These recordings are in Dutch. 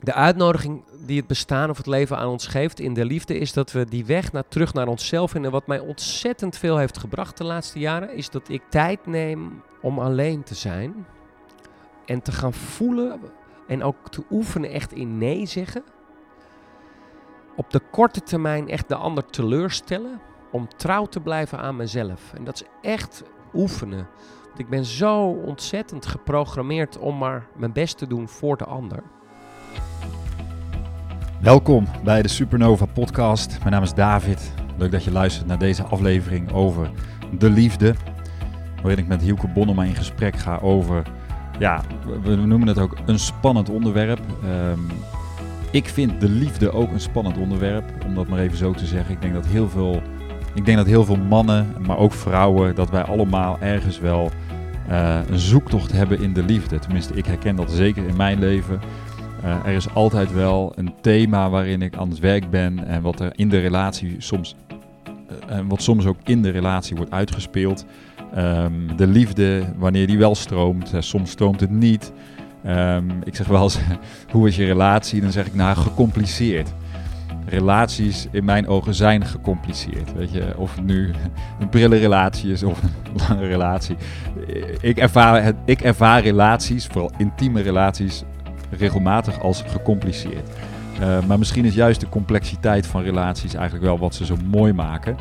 de uitnodiging die het bestaan of het leven aan ons geeft in de liefde is dat we die weg naar, terug naar onszelf vinden. Wat mij ontzettend veel heeft gebracht de laatste jaren is dat ik tijd neem om alleen te zijn en te gaan voelen en ook te oefenen echt in nee zeggen. Op de korte termijn echt de ander teleurstellen om trouw te blijven aan mezelf. En dat is echt oefenen. Want ik ben zo ontzettend geprogrammeerd om maar mijn best te doen voor de ander. Welkom bij de Supernova Podcast. Mijn naam is David. Leuk dat je luistert naar deze aflevering over de liefde. Waarin ik met Hielke Bonnema in gesprek ga over, ja, we noemen het ook een spannend onderwerp. Um, ik vind de liefde ook een spannend onderwerp, om dat maar even zo te zeggen. Ik denk dat heel veel, ik denk dat heel veel mannen, maar ook vrouwen, dat wij allemaal ergens wel uh, een zoektocht hebben in de liefde. Tenminste, ik herken dat zeker in mijn leven. Uh, er is altijd wel een thema waarin ik aan het werk ben en wat er in de relatie soms, uh, wat soms ook in de relatie wordt uitgespeeld. Um, de liefde, wanneer die wel stroomt, soms stroomt het niet. Um, ik zeg wel eens, hoe is je relatie? Dan zeg ik, nou, gecompliceerd. Relaties in mijn ogen zijn gecompliceerd. Weet je, of het nu een prille relatie is of een lange relatie. Ik ervaar, ik ervaar relaties, vooral intieme relaties, regelmatig als gecompliceerd. Uh, maar misschien is juist de complexiteit van relaties eigenlijk wel wat ze zo mooi maken.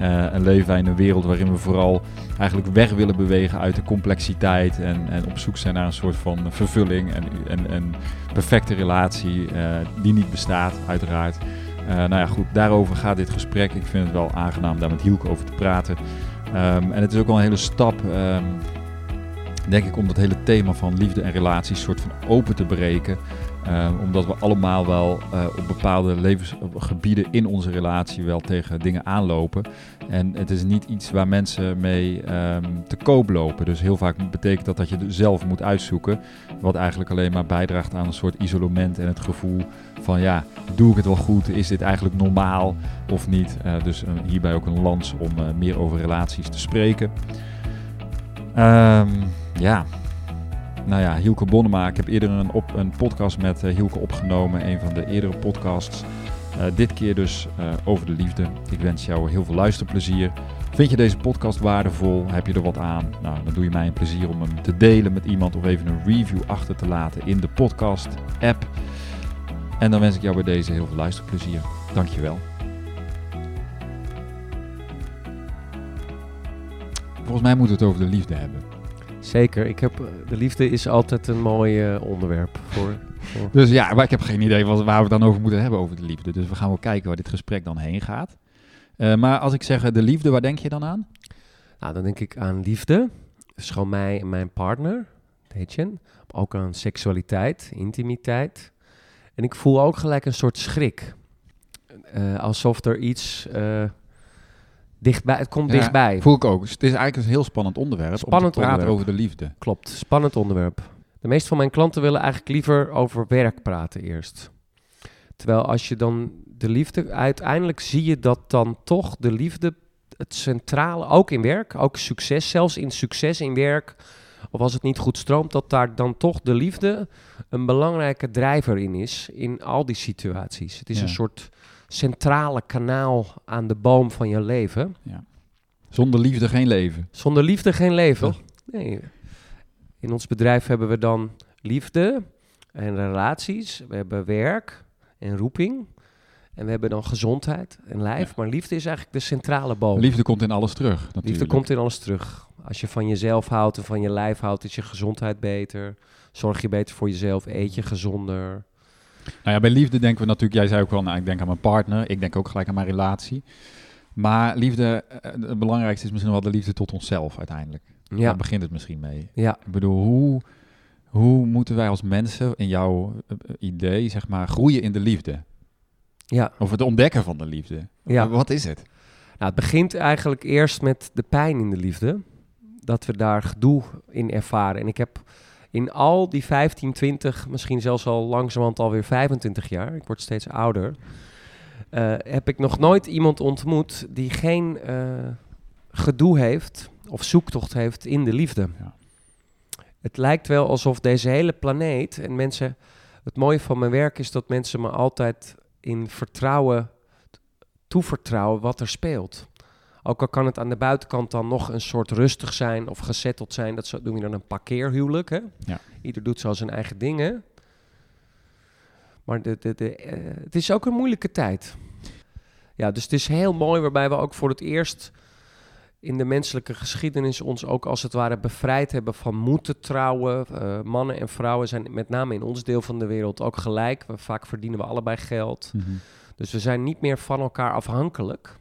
Uh, en leven wij in een wereld waarin we vooral eigenlijk weg willen bewegen uit de complexiteit en, en op zoek zijn naar een soort van vervulling en, en, perfecte relatie uh, die niet bestaat, uiteraard. Nou ja, goed, daarover gaat dit gesprek. Ik vind het wel aangenaam daar met Hielke over te praten. Um, en het is ook wel een hele stap, um, denk ik, om dat hele thema van liefde en relaties soort van open te breken. Um, omdat we allemaal wel uh, op bepaalde levensgebieden in onze relatie wel tegen dingen aanlopen. En het is niet iets waar mensen mee um, te koop lopen. Dus heel vaak betekent dat dat je zelf moet uitzoeken. Wat eigenlijk alleen maar bijdraagt aan een soort isolement en het gevoel van ja, doe ik het wel goed? Is dit eigenlijk normaal of niet? Uh, dus uh, hierbij ook een lans om meer over relaties te spreken. Um, ja, nou ja, Hielke Bonnema. Ik heb eerder een, op, een podcast met uh, Hielke opgenomen, een van de eerdere podcasts. Uh, dit keer dus uh, over de liefde. Ik wens jou heel veel luisterplezier. Vind je deze podcast waardevol? Heb je er wat aan? Nou, dan doe je mij een plezier om hem te delen met iemand of even een review achter te laten in de podcast-app. En dan wens ik jou bij deze heel veel luisterplezier. Dankjewel. Volgens mij moeten we het over de liefde hebben. Zeker. Ik heb, de liefde is altijd een mooi uh, onderwerp voor, voor, Dus ja, maar ik heb geen idee wat, waar we het dan over moeten hebben over de liefde. Dus we gaan wel kijken waar dit gesprek dan heen gaat. Uh, maar als ik zeg de liefde, waar denk je dan aan? Nou, dan denk ik aan liefde. Is gewoon mij en mijn partner, Etienne. Ook aan seksualiteit, intimiteit. En ik voel ook gelijk een soort schrik. Uh, alsof er iets dichtbij, het komt ja, dichtbij. Voel ik ook. Dus het is eigenlijk een heel spannend onderwerp spannend om te praten onderwerp. over de liefde. Klopt, spannend onderwerp. De meeste van mijn klanten willen eigenlijk liever over werk praten eerst. Terwijl als je dan de liefde, uiteindelijk zie je dat dan toch de liefde het centrale, ook in werk, ook succes, zelfs in succes in werk, of als het niet goed stroomt, dat daar dan toch de liefde een belangrijke drijver in is, in al die situaties. Het is Ja. een soort centrale kanaal aan de boom van je leven. Ja. Zonder liefde geen leven. Zonder liefde geen leven. Toch? Nee. In ons bedrijf hebben we dan liefde en relaties. We hebben werk en roeping. En we hebben dan gezondheid en lijf. Ja. Maar liefde is eigenlijk de centrale boom. Liefde komt in alles terug. Natuurlijk. Liefde komt in alles terug. Als je van jezelf houdt en van je lijf houdt, is je gezondheid beter. Zorg je beter voor jezelf, eet je gezonder. Nou ja, bij liefde denken we natuurlijk, jij zei ook wel, nou, ik denk aan mijn partner, ik denk ook gelijk aan mijn relatie. Maar liefde, eh, het belangrijkste is misschien wel de liefde tot onszelf uiteindelijk. Ja, Daar begint het misschien mee. ja. Ik bedoel, hoe, hoe moeten wij als mensen in jouw eh, idee, zeg maar, groeien in de liefde? ja. Of het ontdekken van de liefde? Ja. Wat is het? Nou, het begint eigenlijk eerst met de pijn in de liefde. Dat we daar gedoe in ervaren. En ik heb in al die 15, 20, misschien zelfs al langzamerhand alweer 25 jaar, ik word steeds ouder, eh, heb ik nog nooit iemand ontmoet die geen eh, gedoe heeft of zoektocht heeft in de liefde. Ja. Het lijkt wel alsof deze hele planeet en mensen het mooie van mijn werk is dat mensen me altijd in vertrouwen toevertrouwen wat er speelt. Ook al kan het aan de buitenkant dan nog een soort rustig zijn of gezetteld zijn. Dat noem je dan een parkeerhuwelijk. Hè? Ja. Ieder doet zo zijn eigen dingen. Maar de, de, de, eh, het is ook een moeilijke tijd. Ja, dus het is heel mooi waarbij we ook voor het eerst in de menselijke geschiedenis ons ook als het ware bevrijd hebben van moeten trouwen. Uh, mannen en vrouwen zijn met name in ons deel van de wereld ook gelijk. We, vaak verdienen we allebei geld. Mhm. Dus we zijn niet meer van elkaar afhankelijk.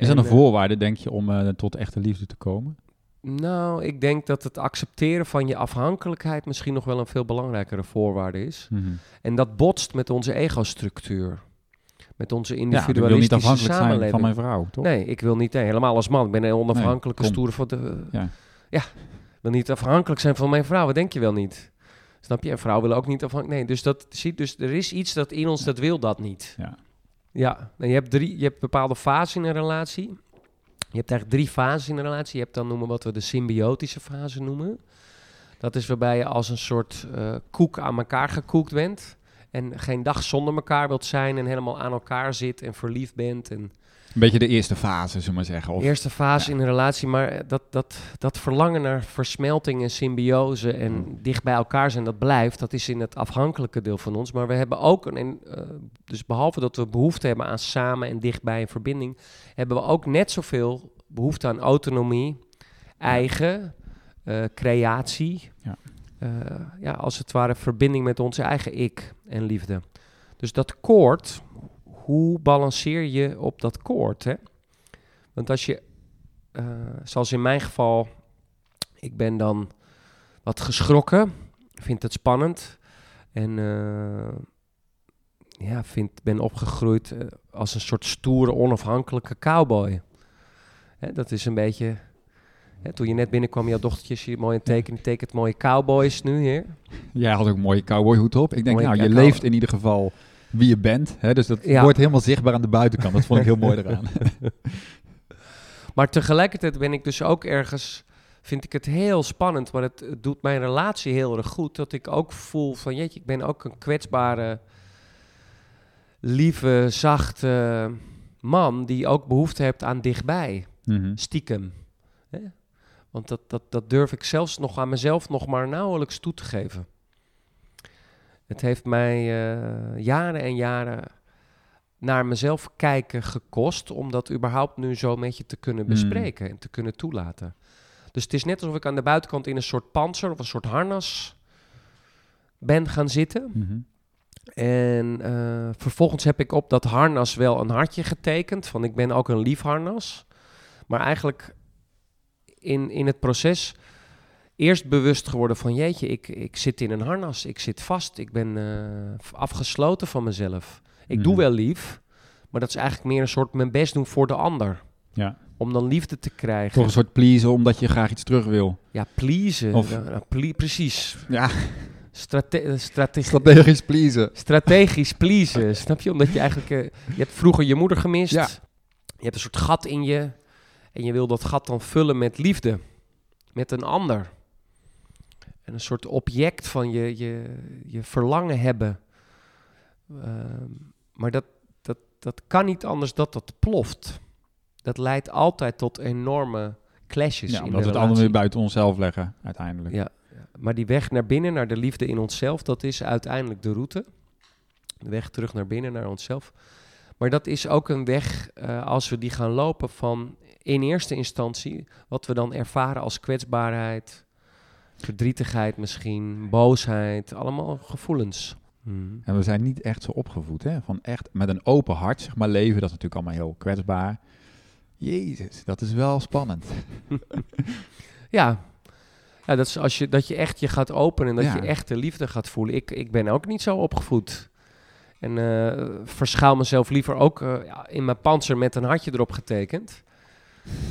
Is dat En, een eh, voorwaarde, denk je, om eh, tot echte liefde te komen? Nou, ik denk dat het accepteren van je afhankelijkheid misschien nog wel een veel belangrijkere voorwaarde is. Mhm. En dat botst met onze ego-structuur. Met onze Ja, ik wil niet individualistische afhankelijk zijn samenleving. van mijn vrouw, toch? Nee, ik wil niet, nee, helemaal als man. Ik ben een onafhankelijke kom. stoere van de... Ja. ja, ik wil niet afhankelijk zijn van mijn vrouw. Wat denk je wel niet? Snap je? En vrouwen willen ook niet afhankelijk... Nee, dus, dat, zie, dus er is iets dat in ons, dat wil dat niet. Ja. Ja, je hebt, drie, je hebt bepaalde fases in een relatie. Je hebt eigenlijk drie fases in een relatie. Je hebt dan noemen wat we de symbiotische fase noemen. Dat is waarbij je als een soort eh, koek aan elkaar gekoekt bent. En geen dag zonder elkaar wilt zijn en helemaal aan elkaar zit en verliefd bent. En Een beetje de eerste fase, zullen we maar zeggen. Of, eerste fase ja. in een relatie, maar dat, dat, dat verlangen naar versmelting en symbiose en Mm. dicht bij elkaar zijn, dat blijft. Dat is in het afhankelijke deel van ons. Maar we hebben ook, een, en, eh, dus behalve dat we behoefte hebben aan samen en dichtbij en verbinding, hebben we ook net zoveel behoefte aan autonomie, eigen, eh, creatie. Ja. Eh, ja, als het ware verbinding met onze eigen ik en liefde. Dus dat koord, hoe balanceer je op dat koord? Hè? Want als je, eh, zoals in mijn geval, ik ben dan wat geschrokken, vind het spannend en eh, ja, vind, ben opgegroeid eh, als een soort stoere, onafhankelijke cowboy. Hè, dat is een beetje. Hè, toen je net binnenkwam, jouw dochtertje, zie je mooi een teken, die tekent mooie cowboys nu hier. Jij had ook een mooie cowboyhoed op. Ik denk, Mooie nou, je leeft in ieder geval wie je bent. Hè? Dus dat Ja. wordt helemaal zichtbaar aan de buitenkant. Dat vond ik heel mooi eraan. Maar tegelijkertijd ben ik dus ook ergens, vind ik het heel spannend, maar het, het doet mijn relatie heel erg goed. Dat ik ook voel van, jeetje, ik ben ook een kwetsbare, lieve, zachte man die ook behoefte heeft aan dichtbij, Mhm. stiekem. Hè? Want dat, dat, dat durf ik zelfs nog aan mezelf nog maar nauwelijks toe te geven. Het heeft mij eh, jaren en jaren naar mezelf kijken gekost om dat überhaupt nu zo met je te kunnen Mm. bespreken en te kunnen toelaten. Dus het is net alsof ik aan de buitenkant in een soort panzer of een soort harnas ben gaan zitten. Mhm. En eh, vervolgens heb ik op dat harnas wel een hartje getekend. Van ik ben ook een lief harnas. Maar eigenlijk in, in het proces eerst bewust geworden van jeetje, ik, ik zit in een harnas. Ik zit vast. Ik ben eh, afgesloten van mezelf. Ik doe Mhm. wel lief. Maar dat is eigenlijk meer een soort mijn best doen voor de ander. Ja. Om dan liefde te krijgen. Voor een soort pleasen, omdat je graag iets terug wil. Ja, pleasen. Of- Ja, nou, ple- precies. Ja, Strate eh, strate- strategisch pleasen. strategisch pleasen, snap je? Omdat je eigenlijk... eh, je hebt vroeger je moeder gemist. Ja. Je hebt een soort gat in je. En je wil dat gat dan vullen met liefde. Met een ander. En een soort object van je, je, je verlangen hebben. Ehm, maar dat, dat, dat kan niet anders dat dat ploft. Dat leidt altijd tot enorme clashes Ja, in omdat we het allemaal weer buiten onszelf leggen, uiteindelijk. Ja, ja. maar die weg naar binnen, naar de liefde in onszelf, dat is uiteindelijk de route. De weg terug naar binnen, naar onszelf. Maar dat is ook een weg, eh, als we die gaan lopen, van in eerste instantie wat we dan ervaren als kwetsbaarheid, verdrietigheid misschien, boosheid, allemaal gevoelens. Hmm. En we zijn niet echt zo opgevoed, hè? Van echt met een open hart, zeg maar, leven. Dat is natuurlijk allemaal heel kwetsbaar. Jezus, dat is wel spannend. Ja. ja, dat is als je, dat je echt je gaat openen en dat Ja. je echt de liefde gaat voelen. Ik, ik ben ook niet zo opgevoed. En eh, verschuil mezelf liever ook eh, ja, in mijn panzer met een hartje erop getekend.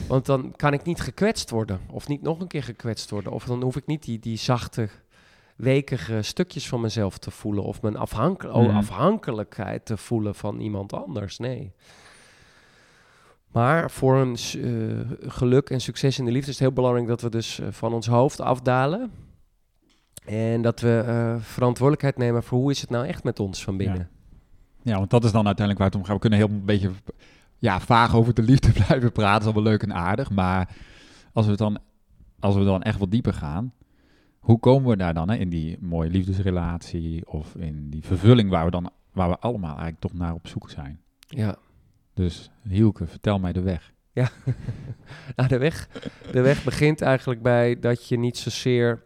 Want dan kan ik niet gekwetst worden. Of niet nog een keer gekwetst worden. Of dan hoef ik niet die, die zachte, wekige stukjes van mezelf te voelen. Of mijn afhankel oh, Mhm. afhankelijkheid te voelen van iemand anders. Nee. Maar voor een eh, geluk en succes in de liefde is het heel belangrijk dat we dus eh, van ons hoofd afdalen. En dat we eh, verantwoordelijkheid nemen voor hoe is het nou echt met ons van binnen. Ja, want dat is dan uiteindelijk waar het om gaat. We kunnen heel een beetje ja, vaag over de liefde blijven praten. Is allemaal leuk en aardig. Maar als we dan, als we dan echt wat dieper gaan, hoe komen we daar dan hè, in die mooie liefdesrelatie of in die vervulling waar we dan waar we allemaal eigenlijk toch naar op zoek zijn? Ja. Dus Hielke, vertel mij de weg. Ja, nou, de, weg, de weg begint eigenlijk bij dat je niet zozeer...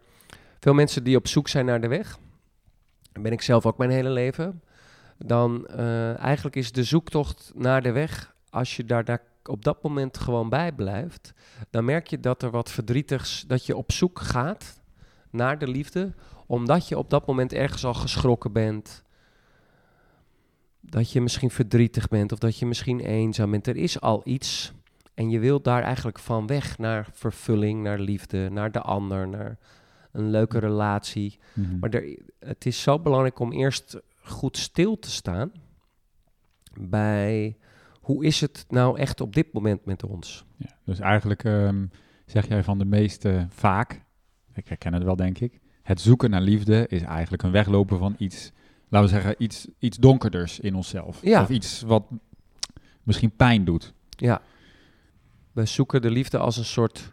Veel mensen die op zoek zijn naar de weg, ben ik zelf ook mijn hele leven, dan uh, eigenlijk is de zoektocht naar de weg, als je daar, daar op dat moment gewoon bij blijft, dan merk je dat er wat verdrietigs, dat je op zoek gaat naar de liefde, omdat je op dat moment ergens al geschrokken bent, dat je misschien verdrietig bent of dat je misschien eenzaam bent. Er is al iets en je wilt daar eigenlijk van weg naar vervulling, naar liefde, naar de ander, naar een leuke relatie. Mhm. Maar er, het is zo belangrijk om eerst goed stil te staan bij hoe is het nou echt op dit moment met ons. Ja, dus eigenlijk ehm, zeg jij van de meeste vaak, ik herken het wel denk ik, het zoeken naar liefde is eigenlijk een weglopen van iets, laten we zeggen, iets, iets donkerders in onszelf. Ja. Of iets wat misschien pijn doet. Ja, we zoeken de liefde als een soort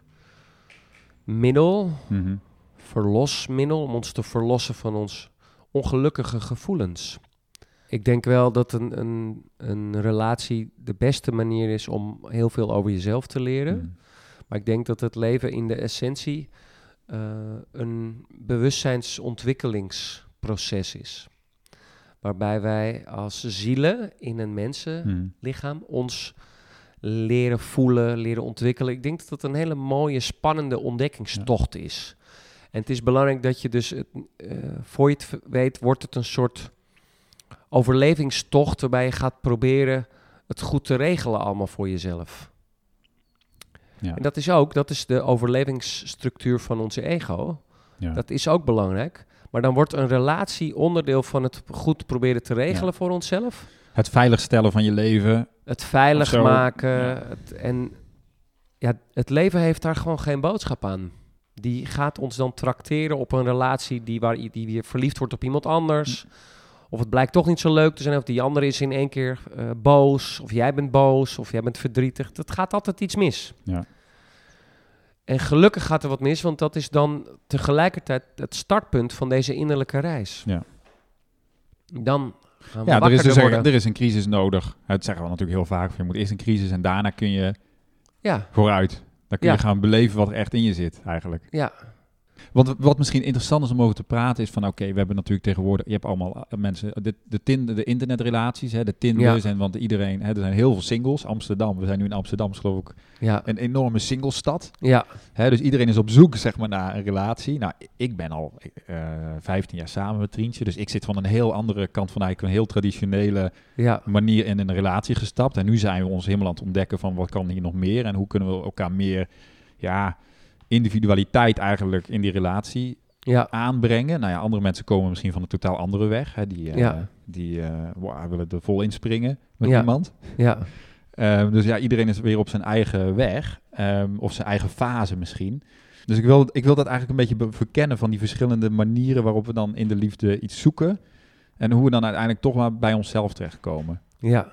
middel, Mhm. verlosmiddel, om ons te verlossen van ons ongelukkige gevoelens. Ik denk wel dat een, een, een relatie de beste manier is om heel veel over jezelf te leren. Mhm. Maar ik denk dat het leven in de essentie eh, een bewustzijnsontwikkelingsproces is. Waarbij wij als zielen in een mensenlichaam Mhm. ons leren voelen, leren ontwikkelen. Ik denk dat dat een hele mooie, spannende ontdekkingstocht is. En het is belangrijk dat je dus, het, eh, voor je het weet, wordt het een soort overlevingstocht waarbij je gaat proberen het goed te regelen allemaal voor jezelf. Ja. En dat is ook, dat is de overlevingsstructuur van onze ego. ja. Dat is ook belangrijk. Maar dan wordt een relatie onderdeel van het goed proberen te regelen Ja. voor onszelf. Het veiligstellen van je leven. Het veilig maken. Het, en ja, het leven heeft daar gewoon geen boodschap aan. Die gaat ons dan trakteren op een relatie die, waar, die weer verliefd wordt op iemand anders. Of het blijkt toch niet zo leuk te zijn. Of die andere is in één keer eh, boos. Of jij bent boos. Of jij bent verdrietig. Dat gaat altijd iets mis. Ja. En gelukkig gaat er wat mis, want dat is dan tegelijkertijd het startpunt van deze innerlijke reis. Ja. Dan gaan we Ja, er is, wakkerder dus er is een crisis nodig. Dat zeggen we natuurlijk heel vaak. Je moet eerst een crisis en daarna kun je Ja, vooruit. Dan kun Ja. je gaan beleven wat er echt in je zit, eigenlijk. ja, Wat, wat misschien interessant is om over te praten is van... oké, we hebben natuurlijk tegenwoordig... je hebt allemaal eh, mensen... de, de, Tinder, de internetrelaties, hè, de Tinders... en want iedereen... Hè, er zijn heel veel singles. Amsterdam, we zijn nu in Amsterdam, is geloof ik... ja, een enorme singlestad. ja, Hè, dus iedereen is op zoek zeg maar, naar een relatie. Nou, ik ben al eh 15 jaar samen met Trientje. Dus ik zit van een heel andere kant van eigenlijk een heel traditionele ja, manier in een relatie gestapt. En nu zijn we ons helemaal aan het ontdekken van wat kan hier nog meer. En hoe kunnen we elkaar meer ja, individualiteit eigenlijk in die relatie ja, aanbrengen. Nou ja, andere mensen komen misschien van een totaal andere weg. Hè, die eh, Ja. die eh, wow, willen er vol inspringen met Ja. iemand. ja, Ehm, dus ja, iedereen is weer op zijn eigen weg. ehm, of zijn eigen fase misschien. Dus ik wil, ik wil dat eigenlijk een beetje be- verkennen van die verschillende manieren waarop we dan in de liefde iets zoeken. En hoe we dan uiteindelijk toch maar bij onszelf terechtkomen. ja,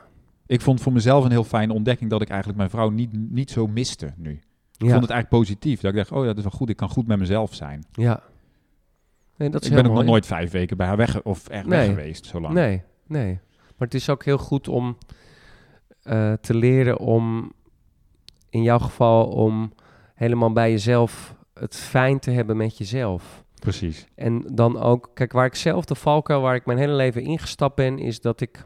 Ik vond voor mezelf een heel fijne ontdekking dat ik eigenlijk mijn vrouw niet, niet zo miste nu. Ik ja, vond het eigenlijk positief. Dat ik dacht, oh ja, dat is wel goed. Ik kan goed met mezelf zijn. ja. Nee, dat is ik ben ook nog nooit vijf weken bij haar weg of echt Nee. weg geweest zo lang. Nee, nee. Maar het is ook heel goed om eh, te leren om, in jouw geval, om helemaal bij jezelf het fijn te hebben met jezelf. Precies. En dan ook, kijk, waar ik zelf de valkuil, waar ik mijn hele leven ingestapt ben, is dat ik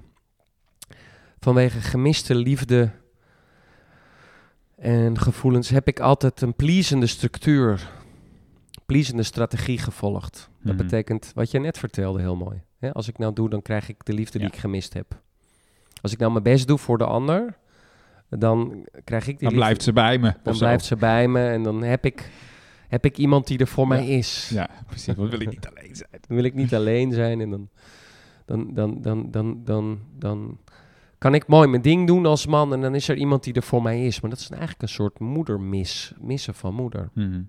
vanwege gemiste liefde en gevoelens heb ik altijd een pleasende structuur, pleasende strategie gevolgd. Dat Mhm. betekent wat je net vertelde heel mooi. Hè, als ik nou doe, dan krijg ik de liefde Ja. die ik gemist heb. Als ik nou mijn best doe voor de ander, dan krijg ik die Dan liefde. blijft ze bij me. dan blijft ze bij me en dan heb ik, heb ik iemand die er voor mij is. Ja, precies. Want wil ik niet alleen zijn. Dan wil ik niet alleen zijn en dan, dan, dan, dan, dan, dan, dan kan ik mooi mijn ding doen als man en dan is er iemand die er voor mij is. Maar dat is eigenlijk een soort moedermis, missen van moeder. Mhm.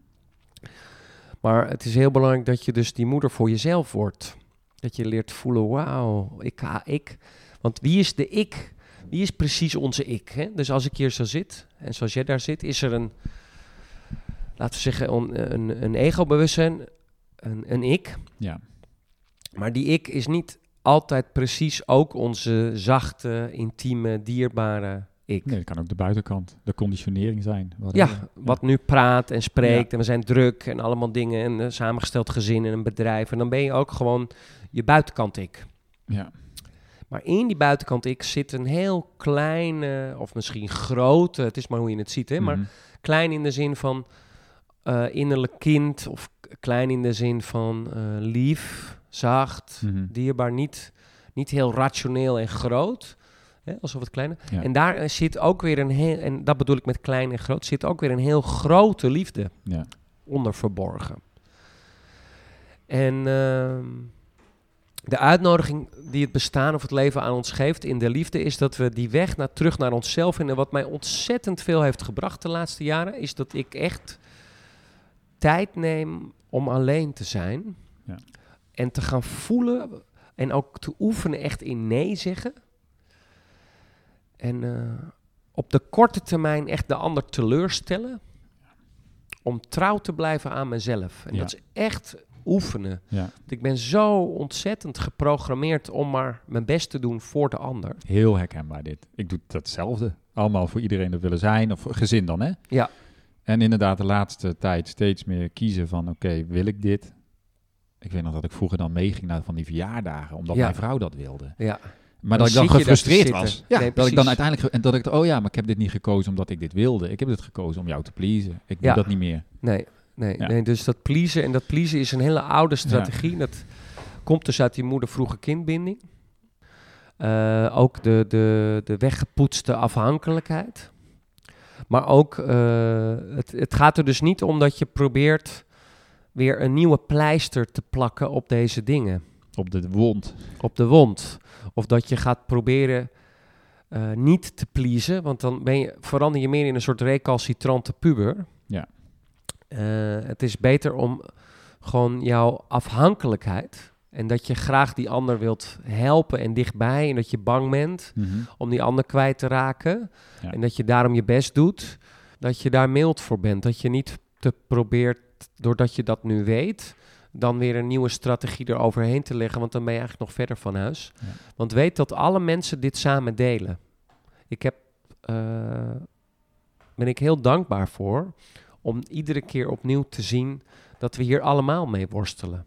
Maar het is heel belangrijk dat je dus die moeder voor jezelf wordt. Dat je leert voelen, wauw, ik, ah, ik. Want wie is de ik? Wie is precies onze ik? Hè? Dus als ik hier zo zit, en zoals jij daar zit, is er een, laten we zeggen, een, een, een ego-bewustzijn, een, een ik. Ja. Maar die ik is niet altijd precies ook onze zachte, intieme, dierbare ik. Nee, dat kan ook de buitenkant, de conditionering zijn. Wat Ja, wat nu praat en spreekt en we zijn druk en allemaal dingen en een samengesteld gezin en een bedrijf. En dan ben je ook gewoon je buitenkant ik. Ja. Maar in die buitenkant ik zit een heel kleine, of misschien grote, het is maar hoe je het ziet, hè, maar Mhm. klein in de zin van eh, innerlijk kind of klein in de zin van eh, lief, zacht, Mhm. dierbaar, niet, niet heel rationeel en groot. Hè, alsof het kleine. Ja. En daar eh, zit ook weer een heel, en dat bedoel ik met klein en groot, zit ook weer een heel grote liefde Ja. onder verborgen. En ehm, de uitnodiging die het bestaan of het leven aan ons geeft in de liefde is dat we die weg naar, terug naar onszelf vinden. En wat mij ontzettend veel heeft gebracht de laatste jaren, is dat ik echt tijd neem om alleen te zijn. Ja. En te gaan voelen en ook te oefenen echt in nee zeggen. En eh, op de korte termijn echt de ander teleurstellen. Om trouw te blijven aan mezelf. En Ja. dat is echt oefenen. ja. Want Ik ben zo ontzettend geprogrammeerd om maar mijn best te doen voor de ander. Heel herkenbaar dit. Ik doe datzelfde. Allemaal voor iedereen dat willen zijn, of gezin dan, hè? Ja. En inderdaad de laatste tijd steeds meer kiezen van, oké, wil ik dit? Ik weet nog dat ik vroeger dan meeging naar van die verjaardagen, omdat Ja. mijn vrouw dat wilde. Ja, Maar Dan dat ik dan gefrustreerd was. Ja, Nee, dat ik dan uiteindelijk... En dat ik, oh ja, maar ik heb dit niet gekozen omdat ik dit wilde. Ik heb dit gekozen om jou te pleasen. Ik doe Ja. dat niet meer. nee, nee, Ja. nee. Dus dat pleasen en dat pleasen is een hele oude strategie. Dat komt dus uit die moeder-vroege kindbinding. Eh, ook de, de, de weggepoetste afhankelijkheid. Maar ook, eh, het, het gaat er dus niet om dat je probeert weer een nieuwe pleister te plakken op deze dingen. Op de wond. op de wond. Of dat je gaat proberen eh, niet te pleasen, want dan ben je, verander je meer in een soort recalcitrante puber. Ja. Eh, het is beter om gewoon jouw afhankelijkheid en dat je graag die ander wilt helpen en dichtbij en dat je bang bent Mhm. om die ander kwijt te raken Ja. en dat je daarom je best doet, dat je daar mild voor bent. Dat je niet te probeert, doordat je dat nu weet, dan weer een nieuwe strategie eroverheen te leggen, want dan ben je eigenlijk nog verder van huis. Ja. Want weet dat alle mensen dit samen delen. Ik heb, eh, ben ik heel dankbaar voor om iedere keer opnieuw te zien dat we hier allemaal mee worstelen.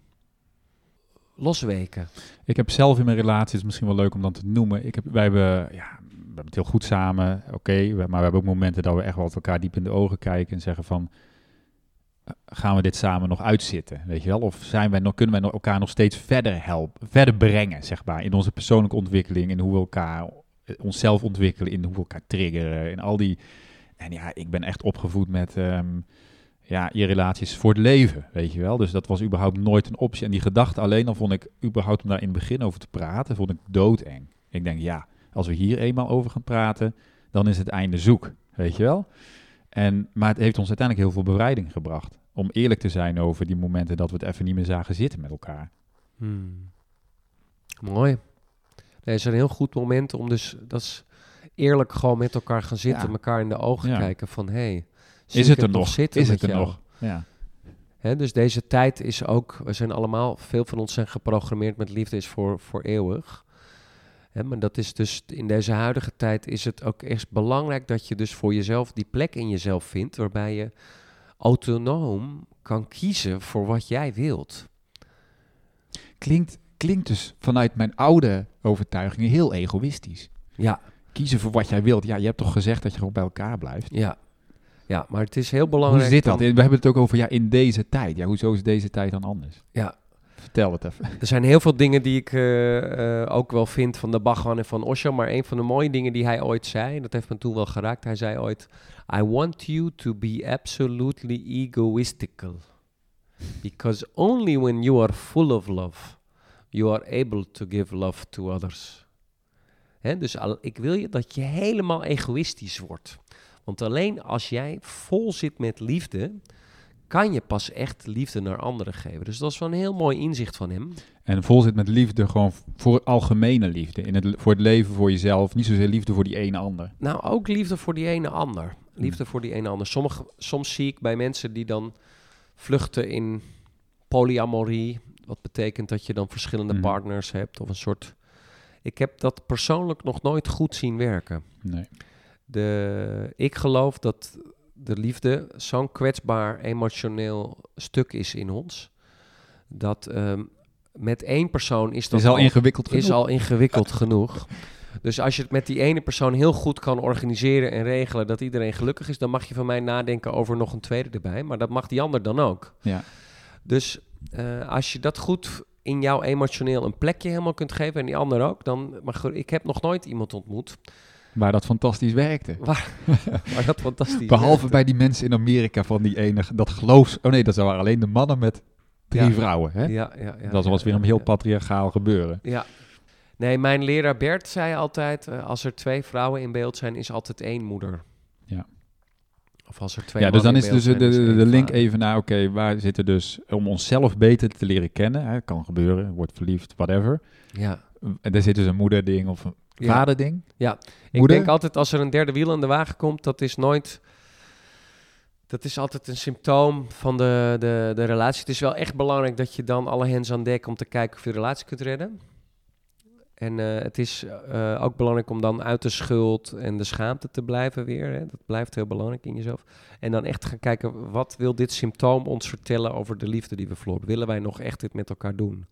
Losweken. Ik heb zelf in mijn relatie, het is misschien wel leuk om dan te noemen. Ik heb, wij hebben, ja, we hebben het heel goed samen, oké. maar we hebben ook momenten dat we echt wel elkaar diep in de ogen kijken en zeggen van... Gaan we dit samen nog uitzitten, weet je wel? Of zijn wij nog, kunnen wij elkaar nog steeds verder helpen, verder brengen, zeg maar, in onze persoonlijke ontwikkeling, in hoe we elkaar, eh, onszelf ontwikkelen, in hoe we elkaar triggeren, in al die... En ja, ik ben echt opgevoed met, ehm, ja, je relaties voor het leven, weet je wel. Dus dat was überhaupt nooit een optie. En die gedachte alleen al vond ik, überhaupt om daar in het begin over te praten, vond ik doodeng. Ik denk, ja, als we hier eenmaal over gaan praten, dan is het einde zoek, weet je wel. En, maar het heeft ons uiteindelijk heel veel bevrijding gebracht. Om eerlijk te zijn over die momenten dat we het even niet meer zagen zitten met elkaar. Hmm. Mooi. Nee, is een heel goed moment om dus, dat is eerlijk gewoon met elkaar gaan zitten, Ja. elkaar in de ogen Ja. kijken van, hé, hey, Is het er nog? zitten Is het er jou? nog? Ja. Hè, dus deze tijd is ook, we zijn allemaal, veel van ons zijn geprogrammeerd met liefde is voor, voor eeuwig. Maar dat is dus, in deze huidige tijd is het ook echt belangrijk dat je dus voor jezelf die plek in jezelf vindt, waarbij je autonoom kan kiezen voor wat jij wilt. Klinkt, klinkt dus vanuit mijn oude overtuigingen heel egoïstisch. Ja, Kiezen voor wat jij wilt. Ja, je hebt toch gezegd dat je gewoon bij elkaar blijft. ja. Ja, maar het is heel Hoe belangrijk. zit dat? We hebben het ook over ja, in deze tijd. Ja, hoezo is deze tijd dan anders? Ja, Vertel het even. Er zijn heel veel dingen die ik eh, eh, ook wel vind van de Bhagwan en van Osho. Maar een van de mooie dingen die hij ooit zei, dat heeft me toen wel geraakt. Hij zei ooit, I want you to be absolutely egoistical. Because only when you are full of love, you are able to give love to others. Dus al, ik wil je dat je helemaal egoïstisch wordt. Want alleen als jij vol zit met liefde, kan je pas echt liefde naar anderen geven. Dus dat is wel een heel mooi inzicht van hem. En vol zit met liefde gewoon voor algemene liefde. In het, voor het leven, voor jezelf. Niet zozeer liefde voor die ene ander. Nou, ook liefde voor die ene ander. Liefde voor die ene ander. Sommige, soms zie ik bij mensen die dan vluchten in polyamorie. Wat betekent dat je dan verschillende Mhm. partners hebt of een soort... Ik heb dat persoonlijk nog nooit goed zien werken. Nee. De, ik geloof dat de liefde zo'n kwetsbaar emotioneel stuk is in ons. Dat ehm, met één persoon is dat is al ingewikkeld genoeg. is al ingewikkeld genoeg. Dus als je het met die ene persoon heel goed kan organiseren en regelen dat iedereen gelukkig is, dan mag je van mij nadenken over nog een tweede erbij. Maar dat mag die ander dan ook. Ja. Dus eh, als je dat goed in jouw emotioneel een plekje helemaal kunt geven en die ander ook, dan. Maar ik heb nog nooit iemand ontmoet Waar dat fantastisch werkte. waar, waar dat fantastisch. Behalve bij die mensen in Amerika van die ene, dat geloofs... Oh nee, dat waren alleen de mannen met drie Ja. vrouwen. Hè? Ja, ja, ja, dat was weer een heel patriarchaal gebeuren. Ja. Nee, mijn leraar Bert zei altijd: eh, als er twee vrouwen in beeld zijn, is altijd één moeder. Ja. Of als er twee Ja, dus dan is dus de, zijn, de, is de één link even naar, oké, waar zitten dus... Om onszelf beter te leren kennen, hè, kan gebeuren, wordt verliefd, whatever. Ja. En daar zit dus een moederding of een Ja. vaderding. Ik Moeder? denk altijd als er een derde wiel aan de wagen komt, dat is nooit. Dat is altijd een symptoom van de, de, de relatie. Het is wel echt belangrijk dat je dan alle hens aan dek om te kijken of je de relatie kunt redden. En eh, het is eh, ook belangrijk om dan uit de schuld en de schaamte te blijven weer. Hè. Dat blijft heel belangrijk in jezelf. En dan echt gaan kijken, wat wil dit symptoom ons vertellen over de liefde die we verloren? Willen wij nog echt dit met elkaar doen?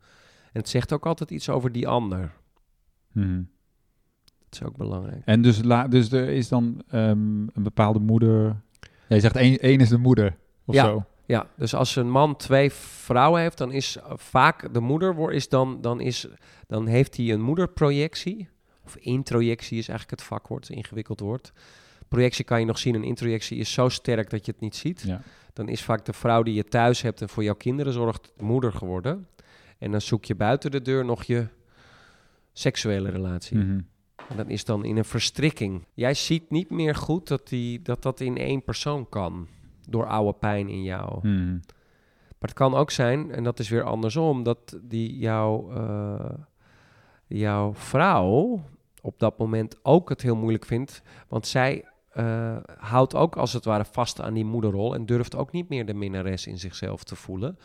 En het zegt ook altijd iets over die ander. Mhm. Is ook belangrijk. En dus, la, dus er is dan ehm, een bepaalde moeder... Jij zegt één, één is de moeder, of Ja. zo. Ja, dus als een man twee vrouwen heeft, dan is uh, vaak de moeder is dan, dan, is, dan heeft hij een moederprojectie. Of introjectie is eigenlijk het vakwoord, ingewikkeld woord. Projectie kan je nog zien, een introjectie is zo sterk dat je het niet ziet. Ja. Dan is vaak de vrouw die je thuis hebt en voor jouw kinderen zorgt moeder geworden. En dan zoek je buiten de deur nog je seksuele relatie. Mhm. En dat is dan in een verstrikking. Jij ziet niet meer goed dat die, dat, dat in één persoon kan. Door oude pijn in jou. Mhm. Maar het kan ook zijn, en dat is weer andersom, dat die jouw, eh, jouw vrouw op dat moment ook het heel moeilijk vindt. Want zij eh, houdt ook als het ware vast aan die moederrol en durft ook niet meer de minnares in zichzelf te voelen.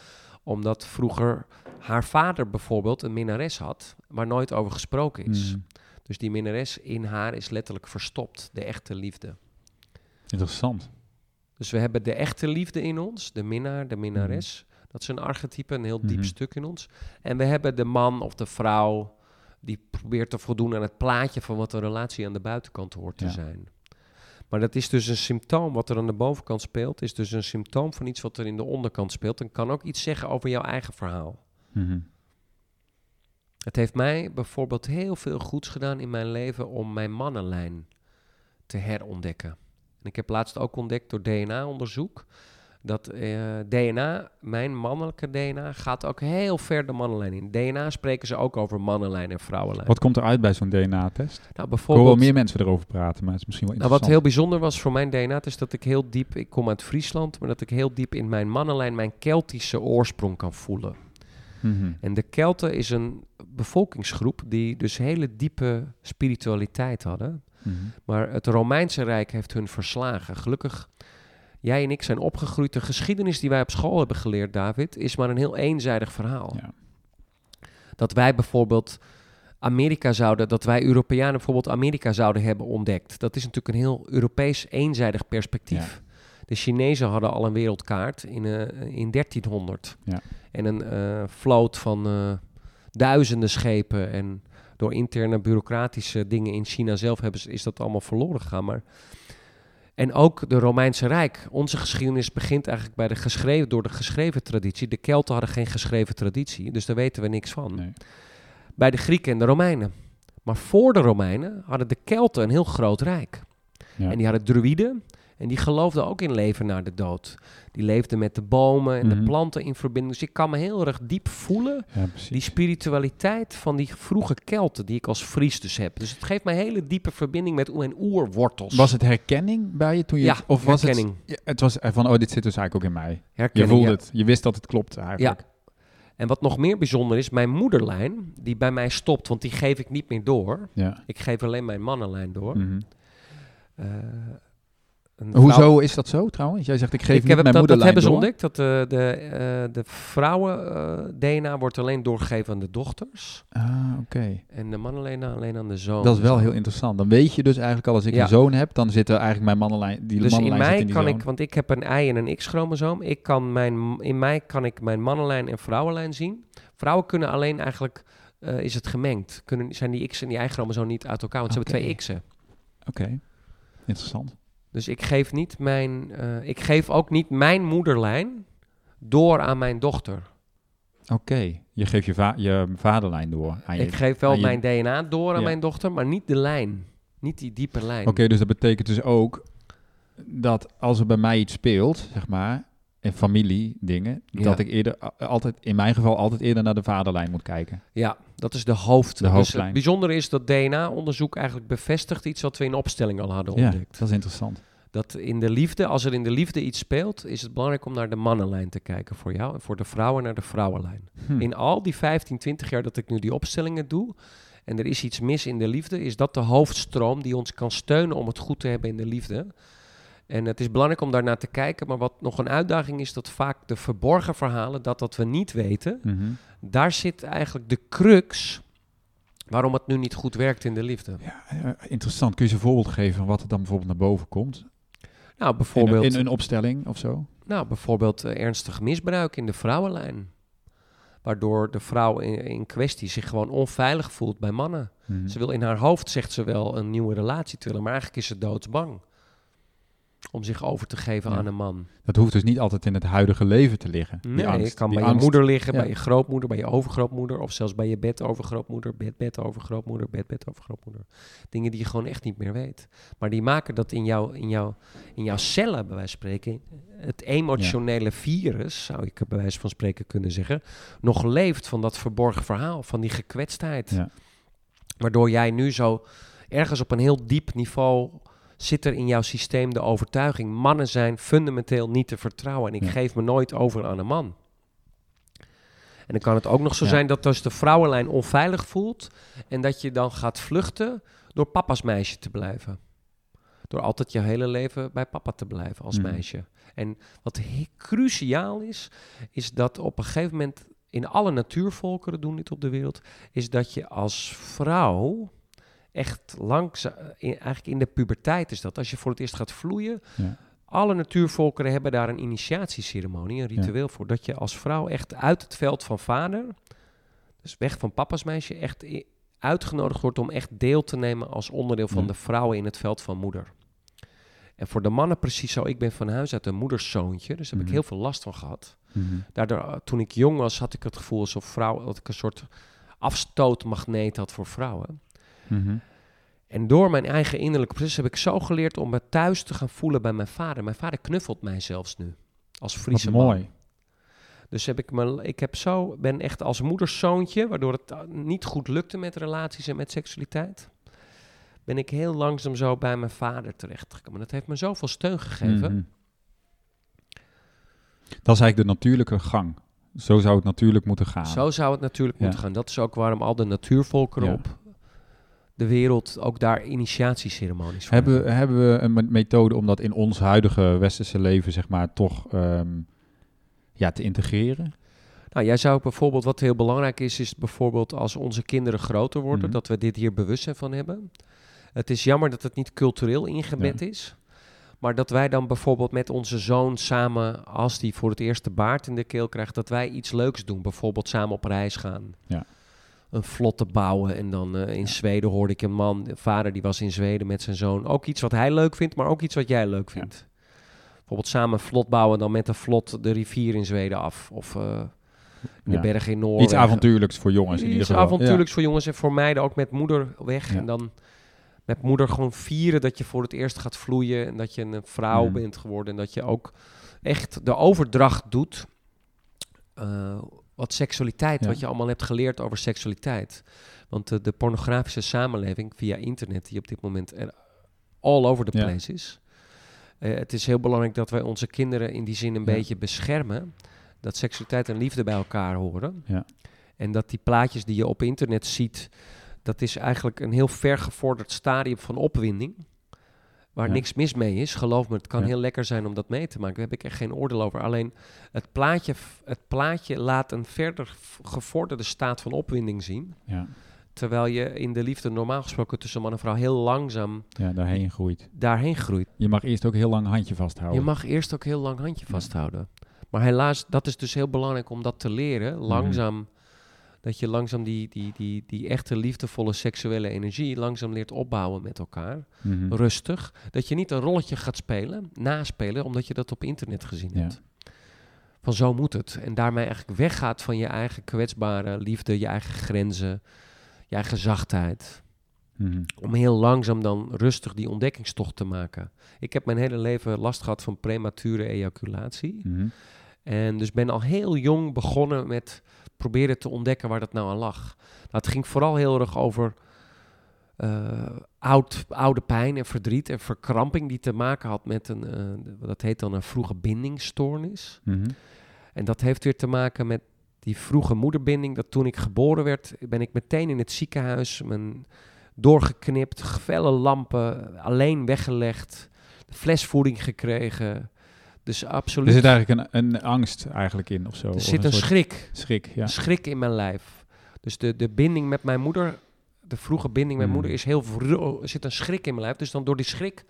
Omdat vroeger haar vader bijvoorbeeld een minnares had, waar nooit over gesproken is. Mhm. Dus die minnares in haar is letterlijk verstopt, de echte liefde. Interessant. Dus we hebben de echte liefde in ons, de minnaar, de minnares. Dat is een archetype, een heel diep Mhm. stuk in ons. En we hebben de man of de vrouw die probeert te voldoen aan het plaatje van wat een relatie aan de buitenkant hoort te zijn. Maar dat is dus een symptoom wat er aan de bovenkant speelt, is dus een symptoom van iets wat er in de onderkant speelt. En kan ook iets zeggen over jouw eigen verhaal. Mhm. Het heeft mij bijvoorbeeld heel veel goeds gedaan in mijn leven om mijn mannenlijn te herontdekken. En ik heb laatst ook ontdekt door DNA-onderzoek dat eh, DNA, mijn mannelijke DNA, gaat ook heel ver de mannenlijn in. DNA spreken ze ook over mannenlijn en vrouwenlijn. Wat komt er uit bij zo'n DNA-test? nou, Ik hoor wel bijvoorbeeld, meer mensen erover praten, maar het is misschien wel nou, wat interessant. heel bijzonder was voor mijn DNA, is dat ik heel diep, ik kom uit Friesland, maar dat ik heel diep in mijn mannenlijn mijn Keltische oorsprong kan voelen. Mhm. En de Kelten is een bevolkingsgroep die dus hele diepe spiritualiteit hadden. Mhm. Maar het Romeinse Rijk heeft hun verslagen. Gelukkig, jij en ik zijn opgegroeid. De geschiedenis die wij op school hebben geleerd, David, is maar een heel eenzijdig verhaal. Ja. Dat wij bijvoorbeeld Amerika zouden, dat wij Europeanen bijvoorbeeld Amerika zouden hebben ontdekt. Dat is natuurlijk een heel Europees eenzijdig perspectief. De Chinezen hadden al een wereldkaart in, eh, in 1300. Ja. En een eh, vloot van eh, duizenden schepen. En door interne bureaucratische dingen in China zelf hebben ze, is dat allemaal verloren gegaan. Maar en ook de Romeinse Rijk. Onze geschiedenis begint eigenlijk bij de geschreven, door de geschreven traditie. De Kelten hadden geen geschreven traditie, dus daar weten we niks van. Nee. Bij de Grieken en de Romeinen. Maar voor de Romeinen hadden de Kelten een heel groot rijk. Ja. En die hadden druïden. En die geloofden ook in leven na de dood. Die leefden met de bomen en Mhm. de planten in verbinding. Dus ik kan me heel erg diep voelen Ja, die spiritualiteit van die vroege Kelten, die ik als Fries dus heb. Dus het geeft mij een hele diepe verbinding met mijn oerwortels. Was het herkenning bij je toen je... Ja, het- of was herkenning. Het, het was van, oh, dit zit dus eigenlijk ook in mij. Je voelde ja. het. Je wist dat het klopt eigenlijk. En wat nog meer bijzonder is, mijn moederlijn, die bij mij stopt, want die geef ik niet meer door. Ja. Ik geef alleen mijn mannenlijn door. Mhm. Eh, een vrouw- Hoezo is dat zo trouwens? Jij zegt, ik geef ik heb mijn dat, dat hebben ze ontdekt, dat eh, de, eh, de vrouwen-DNA wordt alleen doorgegeven aan de dochters. Ah, oké. En de mannenlijn alleen aan de zoon. Dat is wel heel interessant. Dan weet je dus eigenlijk al, als ik Ja. een zoon heb, dan zit er eigenlijk mijn mannenlijn, die Dus in mannenlijn zit mij in die kan zoon. ik, want ik heb een Y en een X-chromosoom. Ik kan mijn, in mij kan ik mijn mannenlijn en vrouwenlijn zien. Vrouwen kunnen alleen eigenlijk, eh, is het gemengd. Kunnen, zijn die X en die Y-chromosoom niet uit elkaar, want ze hebben twee X'en. Oké, interessant. Dus ik geef, niet mijn, eh, ik geef ook niet mijn moederlijn door aan mijn dochter. Oké, je geeft je, va- je vaderlijn door aan je... ik geef wel je- mijn DNA door aan Ja. mijn dochter, maar niet de lijn. Niet die diepe lijn. Oké, dus dat betekent dus ook dat als er bij mij iets speelt, zeg maar, in familie dingen, Ja. dat ik eerder altijd, in mijn geval altijd eerder naar de vaderlijn moet kijken. Ja, dat is de hoofd. De Dus hoofdlijn. het bijzondere is dat DNA-onderzoek eigenlijk bevestigt iets wat we in opstelling al hadden Ja, ontdekt. dat is interessant. Dat in de liefde, als er in de liefde iets speelt, is het belangrijk om naar de mannenlijn te kijken voor jou. En voor de vrouwen naar de vrouwenlijn. Hm. In al die 15, 20 jaar dat ik nu die opstellingen doe, en er is iets mis in de liefde, is dat de hoofdstroom die ons kan steunen om het goed te hebben in de liefde. En het is belangrijk om daarnaar te kijken, maar wat nog een uitdaging is, dat vaak de verborgen verhalen, dat wat we niet weten, Mhm. daar zit eigenlijk de crux waarom het nu niet goed werkt in de liefde. Ja, eh, interessant. Kun je eens een voorbeeld geven van wat er dan bijvoorbeeld naar boven komt? Nou, bijvoorbeeld, in een opstelling of zo? nou, bijvoorbeeld eh, ernstig misbruik in de vrouwenlijn. Waardoor de vrouw in, in kwestie zich gewoon onveilig voelt bij mannen. Mhm. Ze wil in haar hoofd, zegt ze wel, een nieuwe relatie te willen, maar eigenlijk is ze doodsbang. Om zich over te geven Ja. aan een man. Dat hoeft dus niet altijd in het huidige leven te liggen. Nee, angst, je kan bij je moeder liggen, Ja. bij je grootmoeder, bij je overgrootmoeder. Of zelfs bij je bed overgrootmoeder, bed, bed overgrootmoeder, bed, bed overgrootmoeder. Dingen die je gewoon echt niet meer weet. Maar die maken dat in, jou, in, jou, in jouw cellen, bij wijze van spreken, het emotionele virus, zou ik bij wijze van spreken kunnen zeggen, nog leeft van dat verborgen verhaal, van die gekwetstheid. Waardoor jij nu zo ergens op een heel diep niveau zit er in jouw systeem de overtuiging: mannen zijn fundamenteel niet te vertrouwen. En ik Ja. geef me nooit over aan een man. En dan kan het ook nog zo Ja. zijn dat dus de vrouwenlijn onveilig voelt. En dat je dan gaat vluchten door papa's meisje te blijven. Door altijd je hele leven bij papa te blijven als Mhm. meisje. En wat cruciaal is, is dat op een gegeven moment in alle natuurvolkeren doen dit op de wereld, is dat je als vrouw echt langzaam, in, eigenlijk in de puberteit is dat, als je voor het eerst gaat vloeien, Ja. alle natuurvolkeren hebben daar een initiatieceremonie, een ritueel voor, dat je als vrouw echt uit het veld van vader, dus weg van papa's meisje, echt uitgenodigd wordt om echt deel te nemen als onderdeel van Ja. de vrouwen in het veld van moeder. En voor de mannen precies zo. Ik ben van huis uit een moederszoontje, dus daar heb Mhm. ik heel veel last van gehad. Mhm. Daardoor, eh, toen ik jong was, had ik het gevoel alsof vrouw, dat ik een soort afstootmagneet had voor vrouwen. Mhm. En door mijn eigen innerlijke proces heb ik zo geleerd om me thuis te gaan voelen bij mijn vader. Mijn vader knuffelt mij zelfs nu. Als Wat Friese man. mooi. Dus heb ik me, ik heb zo, ben echt als moederszoontje, waardoor het uh, niet goed lukte met relaties en met seksualiteit, ben ik heel langzaam zo bij mijn vader terechtgekomen. Dat heeft me zoveel steun gegeven. Mhm. Dat is eigenlijk de natuurlijke gang. Zo zou het natuurlijk moeten gaan. Zo zou het natuurlijk Ja. moeten gaan. Dat is ook waarom al de natuurvolkeren Ja. op de wereld ook daar initiatieceremonies voor Hebben, we- hebben we een me- methode om dat in ons huidige westerse leven, zeg maar, toch ehm, ja, te integreren? Nou, jij zou bijvoorbeeld, wat heel belangrijk is, is bijvoorbeeld als onze kinderen groter worden, Mhm. dat we dit hier bewustzijn van hebben. Het is jammer dat het niet cultureel ingebed is. Maar dat wij dan bijvoorbeeld met onze zoon samen, als die voor het eerst de baard in de keel krijgt, dat wij iets leuks doen. Bijvoorbeeld samen op reis gaan. Ja. Een vlotte bouwen. En dan eh, in Zweden hoorde ik een man, een vader die was in Zweden met zijn zoon. Ook iets wat hij leuk vindt, maar ook iets wat jij leuk Ja. vindt. Bijvoorbeeld samen een vlot bouwen en dan met een vlot de rivier in Zweden af. Of eh, in de Ja. bergen in Noorwegen. Iets avontuurlijks voor jongens in ieder Iets geval. avontuurlijks voor jongens en voor meiden ook met moeder weg. En dan met moeder gewoon vieren dat je voor het eerst gaat vloeien en dat je een vrouw bent geworden en dat je ook echt de overdracht doet. eh, wat seksualiteit, Ja. wat je allemaal hebt geleerd over seksualiteit. Want de, de pornografische samenleving via internet, die op dit moment er all over the Ja. place is. eh, het is heel belangrijk dat wij onze kinderen in die zin een Ja. beetje beschermen. Dat seksualiteit en liefde bij elkaar horen. Ja. En dat die plaatjes die je op internet ziet, dat is eigenlijk een heel vergevorderd stadium van opwinding. Waar Ja. niks mis mee is. Geloof me, het kan Ja. heel lekker zijn om dat mee te maken. Daar heb ik echt geen oordeel over. Alleen het plaatje, het plaatje laat een verder gevorderde staat van opwinding zien. Ja, Terwijl je in de liefde normaal gesproken tussen man en vrouw heel langzaam ja, daarheen groeit. daarheen groeit. Je mag eerst ook heel lang handje vasthouden. Je mag eerst ook heel lang handje vasthouden. Maar helaas, dat is dus heel belangrijk om dat te leren. Langzaam, dat je langzaam die, die, die, die echte liefdevolle seksuele energie langzaam leert opbouwen met elkaar. Mhm. Rustig. Dat je niet een rolletje gaat spelen, naspelen, omdat je dat op internet gezien Ja. hebt. Van zo moet het. En daarmee eigenlijk weggaat van je eigen kwetsbare liefde, je eigen grenzen, je eigen zachtheid. Mhm. Om heel langzaam dan rustig die ontdekkingstocht te maken. Ik heb mijn hele leven last gehad van premature ejaculatie. Mhm. En dus ben al heel jong begonnen met proberen te ontdekken waar dat nou aan lag. Nou, het ging vooral heel erg over eh, oud, oude pijn en verdriet en verkramping die te maken had met een, eh, dat heet dan een vroege bindingsstoornis. Mhm. En dat heeft weer te maken met die vroege moederbinding. Dat toen ik geboren werd, ben ik meteen in het ziekenhuis, mijn doorgeknipt, felle lampen, alleen weggelegd, flesvoeding gekregen. Dus absoluut. Er zit eigenlijk een, een angst eigenlijk in of zo. Er zit een schrik. schrik. Ja. Een schrik in mijn lijf. Dus de, de binding met mijn moeder, de vroege binding met Mm. moeder, is heel vro- er zit een schrik in mijn lijf. Dus dan door die schrik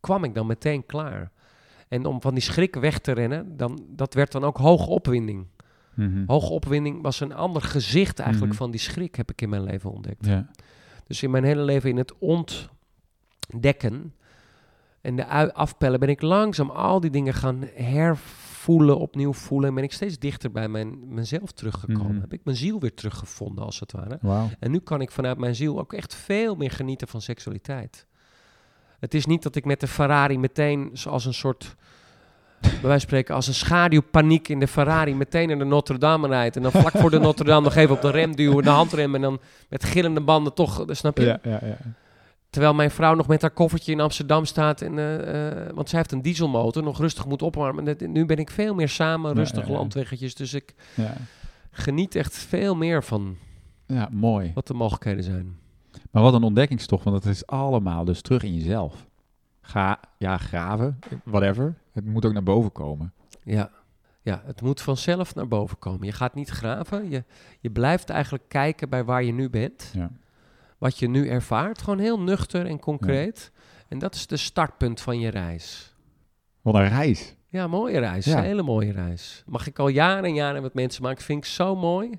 kwam ik dan meteen klaar. En om van die schrik weg te rennen, dan, dat werd dan ook hoge opwinding. Mhm. Hoge opwinding was een ander gezicht eigenlijk Mhm. van die schrik, heb ik in mijn leven ontdekt. Ja. Dus in mijn hele leven in het ontdekken en de ui- afpellen ben ik langzaam al die dingen gaan hervoelen, opnieuw voelen. En ben ik steeds dichter bij mijn, mezelf teruggekomen. Mhm. Heb ik mijn ziel weer teruggevonden, als het ware. En nu kan ik vanuit mijn ziel ook echt veel meer genieten van seksualiteit. Het is niet dat ik met de Ferrari meteen zoals een soort, bij wijze van spreken, als een schaduwpaniek in de Ferrari meteen naar de Notre Dame rijdt. En dan vlak voor de Notre Dame nog even op de rem duwen, de handrem en dan met gillende banden toch, snap je? Ja, ja, ja. Terwijl mijn vrouw nog met haar koffertje in Amsterdam staat. En, eh, eh, want zij heeft een dieselmotor, nog rustig moet opwarmen. Nu ben ik veel meer samen, rustig ja, landweggetjes. Dus ik geniet echt veel meer van Ja, mooi. wat de mogelijkheden zijn. Maar wat een ontdekkingstocht, want het is allemaal dus terug in jezelf. Ga, ja, graven, whatever. Het moet ook naar boven komen. Ja. ja, het moet vanzelf naar boven komen. Je gaat niet graven. Je, je blijft eigenlijk kijken bij waar je nu bent. Ja. Wat je nu ervaart. Gewoon heel nuchter en concreet. En dat is de startpunt van je reis. Wat een reis. Ja, mooie reis. Ja. Een hele mooie reis. Mag ik al jaren en jaren met mensen maken. Vind ik zo mooi.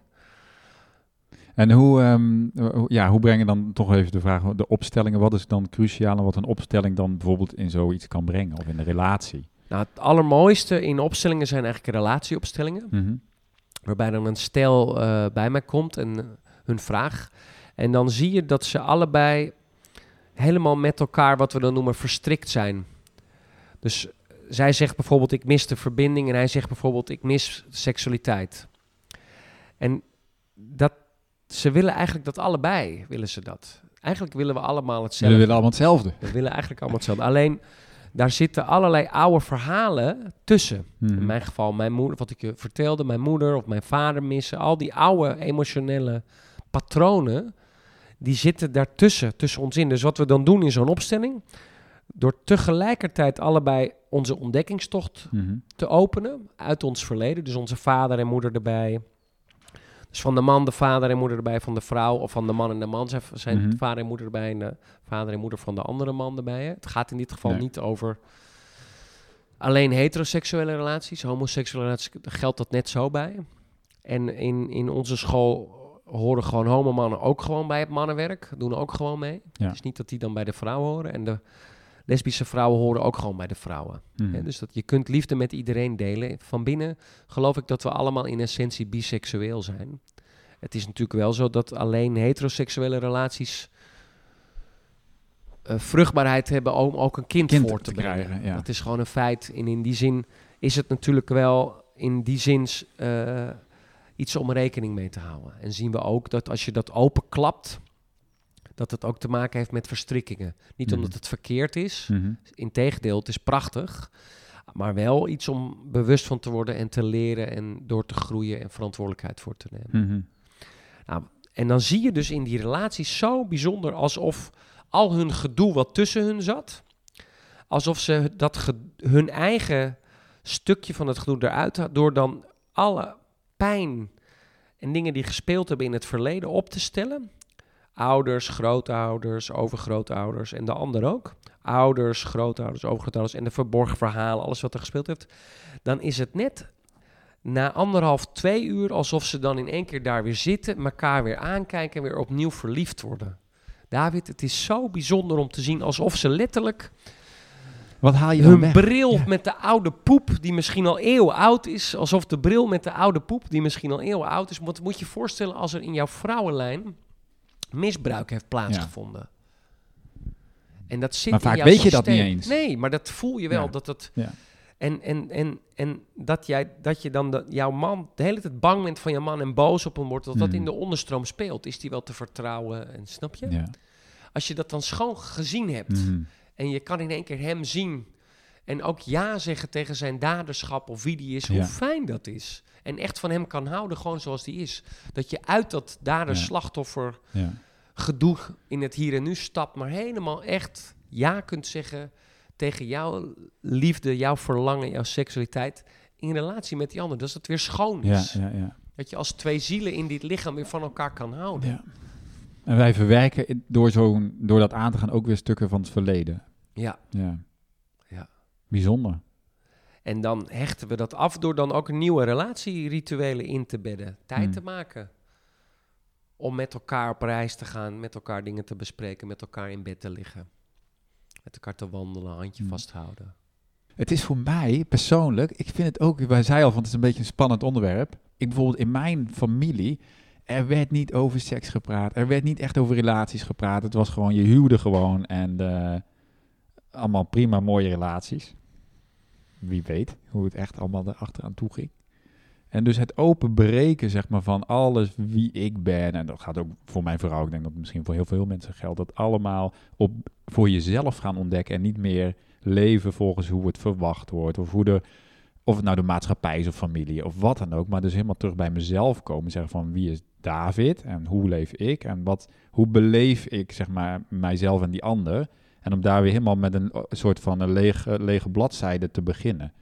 En hoe, ehm, ja, hoe breng je dan toch even de vraag, de opstellingen, wat is dan cruciaal en wat een opstelling dan bijvoorbeeld in zoiets kan brengen of in een relatie? Nou, het allermooiste in opstellingen zijn eigenlijk relatieopstellingen. Mhm. Waarbij dan een stel eh, bij mij komt en hun vraag. En dan zie je dat ze allebei helemaal met elkaar, wat we dan noemen, verstrikt zijn. Dus zij zegt bijvoorbeeld, ik mis de verbinding. En hij zegt bijvoorbeeld, ik mis seksualiteit. En dat, ze willen eigenlijk dat allebei, willen ze dat. Eigenlijk willen we allemaal Ze hetzelfde. willen allemaal hetzelfde. We willen eigenlijk allemaal hetzelfde. Alleen, daar zitten allerlei oude verhalen tussen. Mhm. In mijn geval, mijn moeder, wat ik je vertelde, mijn moeder of mijn vader missen. Al die oude emotionele patronen, die zitten daartussen, tussen ons in. Dus wat we dan doen in zo'n opstelling, door tegelijkertijd allebei onze ontdekkingstocht Mhm. te openen uit ons verleden. Dus onze vader en moeder erbij. Dus van de man de vader en moeder erbij, van de vrouw of van de man en de man zijn, zijn Mhm. vader en moeder erbij en de vader en moeder van de andere man erbij. Hè. Het gaat in dit geval Nee. niet over alleen heteroseksuele relaties. Homoseksuele relaties geldt dat net zo bij. En in, in onze school horen gewoon homomannen ook gewoon bij het mannenwerk. Doen ook gewoon mee. Ja. Het is niet dat die dan bij de vrouwen horen. En de lesbische vrouwen horen ook gewoon bij de vrouwen. Hè, dus dat je kunt liefde met iedereen delen. Van binnen geloof ik dat we allemaal in essentie biseksueel zijn. Het is natuurlijk wel zo dat alleen heteroseksuele relaties eh, vruchtbaarheid hebben om ook een kind, Kind voor te, te krijgen, ja. Dat is gewoon een feit. En in die zin is het natuurlijk wel in die zin eh, iets om rekening mee te houden. En zien we ook dat als je dat openklapt, dat het ook te maken heeft met verstrikkingen. Niet Mhm. omdat het verkeerd is, Mhm. integendeel, het is prachtig. Maar wel iets om bewust van te worden en te leren en door te groeien en verantwoordelijkheid voor te nemen. Mhm. En dan zie je dus in die relaties zo bijzonder alsof al hun gedoe wat tussen hun zat, alsof ze dat hun eigen stukje van het gedoe eruit had, door dan alle pijn en dingen die gespeeld hebben in het verleden op te stellen. Ouders, grootouders, overgrootouders en de ander ook. Ouders, grootouders, overgrootouders en de verborgen verhalen, alles wat er gespeeld heeft. Dan is het net na anderhalf, twee uur alsof ze dan in één keer daar weer zitten, elkaar weer aankijken en weer opnieuw verliefd worden. David, het is zo bijzonder om te zien alsof ze letterlijk Wat haal je dan hun weg? bril met de oude poep, die misschien al eeuwen oud is, alsof de bril met de oude poep, die misschien al eeuwen oud is, wat moet je voorstellen als er in jouw vrouwenlijn misbruik heeft plaatsgevonden? En dat zit Maar in vaak jouw weet je dat systeem. niet eens. Nee, maar dat voel je wel. Dat Ja. en, en, en, en dat, jij, dat je dan de, jouw man de hele tijd bang bent van je man en boos op hem wordt, dat dat Mhm. in de onderstroom speelt. Is die wel te vertrouwen? En snap je? Ja. Als je dat dan schoon gezien hebt Mhm. En je kan in één keer hem zien en ook ja zeggen tegen zijn daderschap of wie die is, hoe fijn dat is. En echt van hem kan houden, gewoon zoals die is. Dat je uit dat dader-slachtoffer Ja. gedoe in het hier en nu stapt, maar helemaal echt ja kunt zeggen tegen jouw liefde, jouw verlangen, jouw seksualiteit in relatie met die ander. Dat het weer schoon is. ja, ja. Dat je als twee zielen in dit lichaam weer van elkaar kan houden. En wij verwerken door, zo'n, door dat aan te gaan ook weer stukken van het verleden. Ja. Ja. Ja. Bijzonder. En dan hechten we dat af door dan ook nieuwe relatierituelen in te bedden. Tijd Hmm. te maken. Om met elkaar op reis te gaan, met elkaar dingen te bespreken, met elkaar in bed te liggen. Met elkaar te wandelen, handje Hmm. vasthouden. Het is voor mij persoonlijk, ik vind het ook, wij zeiden al van het is een beetje een spannend onderwerp. Ik bijvoorbeeld in mijn familie, er werd niet over seks gepraat. Er werd niet echt over relaties gepraat. Het was gewoon, je huwde gewoon en eh, allemaal prima mooie relaties. Wie weet hoe het echt allemaal erachteraan toe ging. En dus het openbreken zeg maar, van alles wie ik ben. En dat gaat ook voor mijn vrouw. Ik denk dat het misschien voor heel veel mensen geldt. Dat allemaal op, voor jezelf gaan ontdekken. En niet meer leven volgens hoe het verwacht wordt. Of, hoe de, of het nou de maatschappij is of familie of wat dan ook. Maar dus helemaal terug bij mezelf komen. Zeggen van wie is David en hoe leef ik? En wat, hoe beleef ik zeg maar, mijzelf en die ander? En om daar weer helemaal met een eh, soort van een lege, lege bladzijde te beginnen.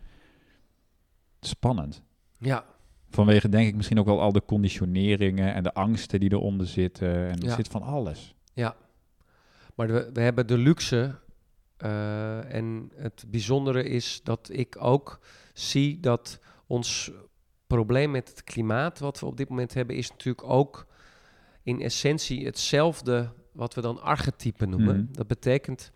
Spannend. Ja, Vanwege denk ik misschien ook wel al de conditioneringen en de angsten die eronder zitten. En er Ja. zit van alles. ja. Maar we, we hebben de luxe. Eh, en het bijzondere is dat ik ook zie dat ons probleem met het klimaat, wat we op dit moment hebben, is natuurlijk ook in essentie hetzelfde wat we dan archetypen noemen. Mhm. Dat betekent